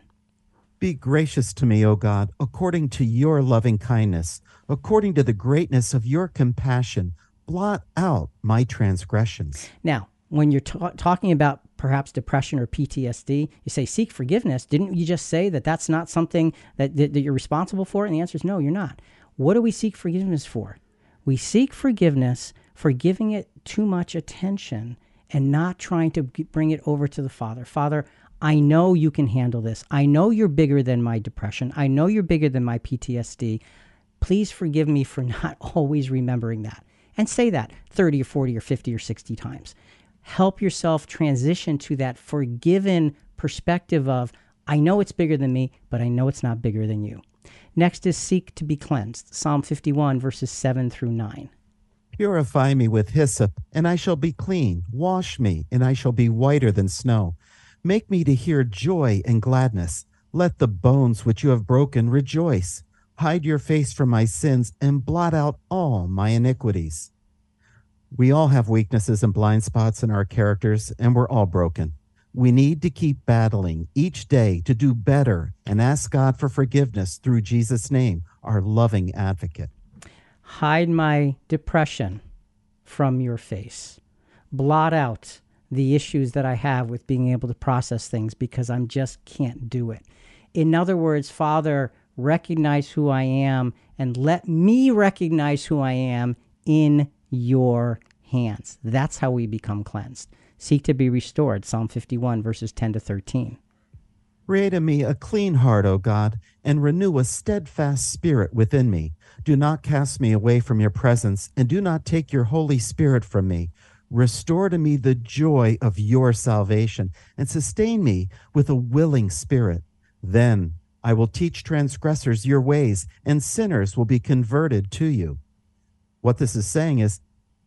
Be gracious to me, O God, according to your loving kindness, according to the greatness of your compassion. Blot out my transgressions. Now, when you're ta- talking about perhaps depression or PTSD, you say seek forgiveness. Didn't you just say that that's not something that, that, that you're responsible for? And the answer is no, you're not. What do we seek forgiveness for? We seek forgiveness for giving it too much attention and not trying to bring it over to the Father. Father, I know you can handle this. I know you're bigger than my depression. I know you're bigger than my PTSD. Please forgive me for not always remembering that. And say that 30 or 40 or 50 or 60 times. Help yourself transition to that forgiven perspective of, I know it's bigger than me, but I know it's not bigger than you. Next is seek to be cleansed. Psalm 51, verses 7 through 9. Purify me with hyssop, and I shall be clean. Wash me, and I shall be whiter than snow. Make me to hear joy and gladness. Let the bones which you have broken rejoice. Hide your face from my sins and blot out all my iniquities. We all have weaknesses and blind spots in our characters, and we're all broken. We need to keep battling each day to do better and ask God for forgiveness through Jesus' name, our loving advocate. Hide my depression from your face. Blot out the issues that I have with being able to process things because I'm just can't do it. In other words, Father, recognize who I am and let me recognize who I am in your hands. That's how we become cleansed. Seek to be restored. Psalm 51, verses 10 to 13. Create in me a clean heart, O God, and renew a steadfast spirit within me. Do not cast me away from your presence, and do not take your Holy Spirit from me. Restore to me the joy of your salvation, and sustain me with a willing spirit. Then I will teach transgressors your ways, and sinners will be converted to you. What this is saying is,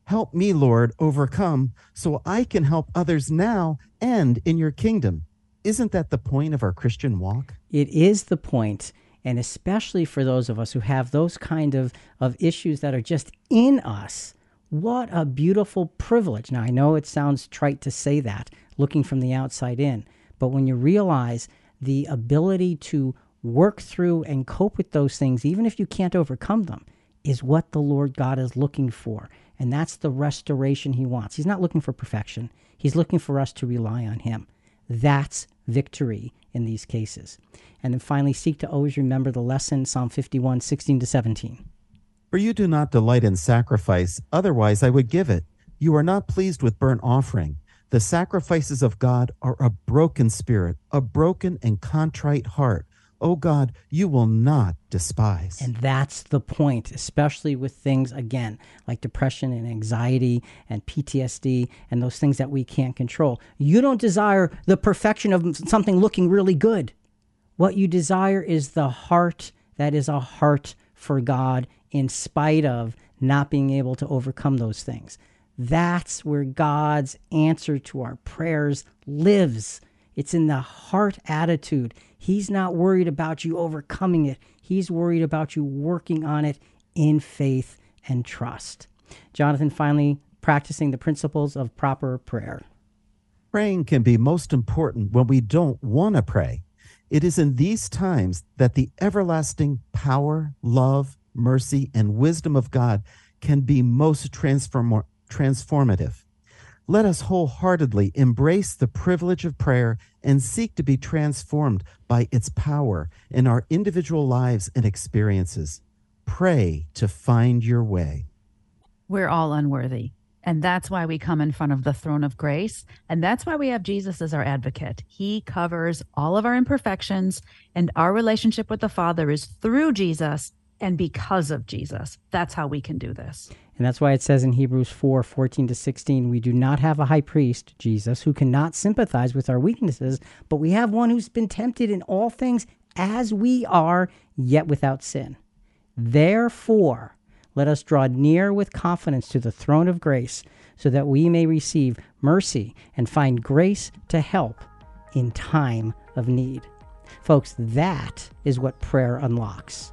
Help me, Lord, overcome so I can help others now and in your kingdom. Isn't that the point of our Christian walk? It is the point, and especially for those of us who have those kind of, of issues that are just in us. What a beautiful privilege. Now, I know it sounds trite to say that, looking from the outside in, but when you realize the ability to work through and cope with those things, even if you can't overcome them, is what the Lord God is looking for. And that's the restoration he wants. He's not looking for perfection, he's looking for us to rely on him. That's victory in these cases. And then finally, seek to always remember the lesson, Psalm 51, 16 to 17. For you do not delight in sacrifice, otherwise I would give it. You are not pleased with burnt offering. The sacrifices of God are a broken spirit, a broken and contrite heart oh God, you will not despise. And that's the point, especially with things, again, like depression and anxiety and PTSD and those things that we can't control. You don't desire the perfection of something looking really good. What you desire is the heart that is a heart for God in spite of not being able to overcome those things. That's where God's answer to our prayers lives. It's in the heart attitude. He's not worried about you overcoming it, He's worried about you working on it in faith and trust. Jonathan, finally, practicing the principles of proper prayer. Praying can be most important when we don't want to pray. It is in these times that the everlasting power, love, mercy, and wisdom of God can be most transform- transformative. Let us wholeheartedly embrace the privilege of prayer and seek to be transformed by its power in our individual lives and experiences. Pray to find your way. We're all unworthy. And that's why we come in front of the throne of grace. And that's why we have Jesus as our advocate. He covers all of our imperfections, and our relationship with the Father is through Jesus and because of Jesus. That's how we can do this. And that's why it says in Hebrews 4 14 to 16, we do not have a high priest, Jesus, who cannot sympathize with our weaknesses, but we have one who's been tempted in all things as we are, yet without sin. Therefore, let us draw near with confidence to the throne of grace, so that we may receive mercy and find grace to help in time of need. Folks, that is what prayer unlocks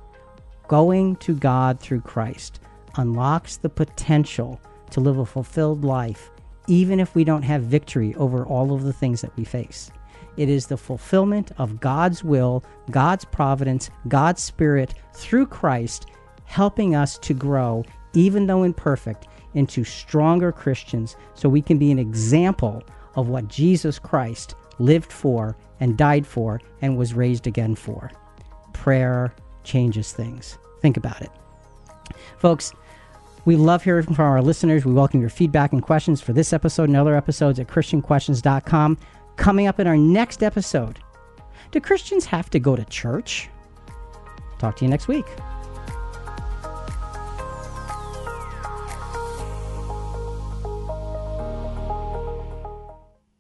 going to God through Christ unlocks the potential to live a fulfilled life, even if we don't have victory over all of the things that we face. It is the fulfillment of God's will, God's providence, God's Spirit through Christ, helping us to grow, even though imperfect, into stronger Christians so we can be an example of what Jesus Christ lived for and died for and was raised again for. Prayer changes things. Think about it. Folks, we love hearing from our listeners. We welcome your feedback and questions for this episode and other episodes at ChristianQuestions.com. Coming up in our next episode Do Christians have to go to church? Talk to you next week.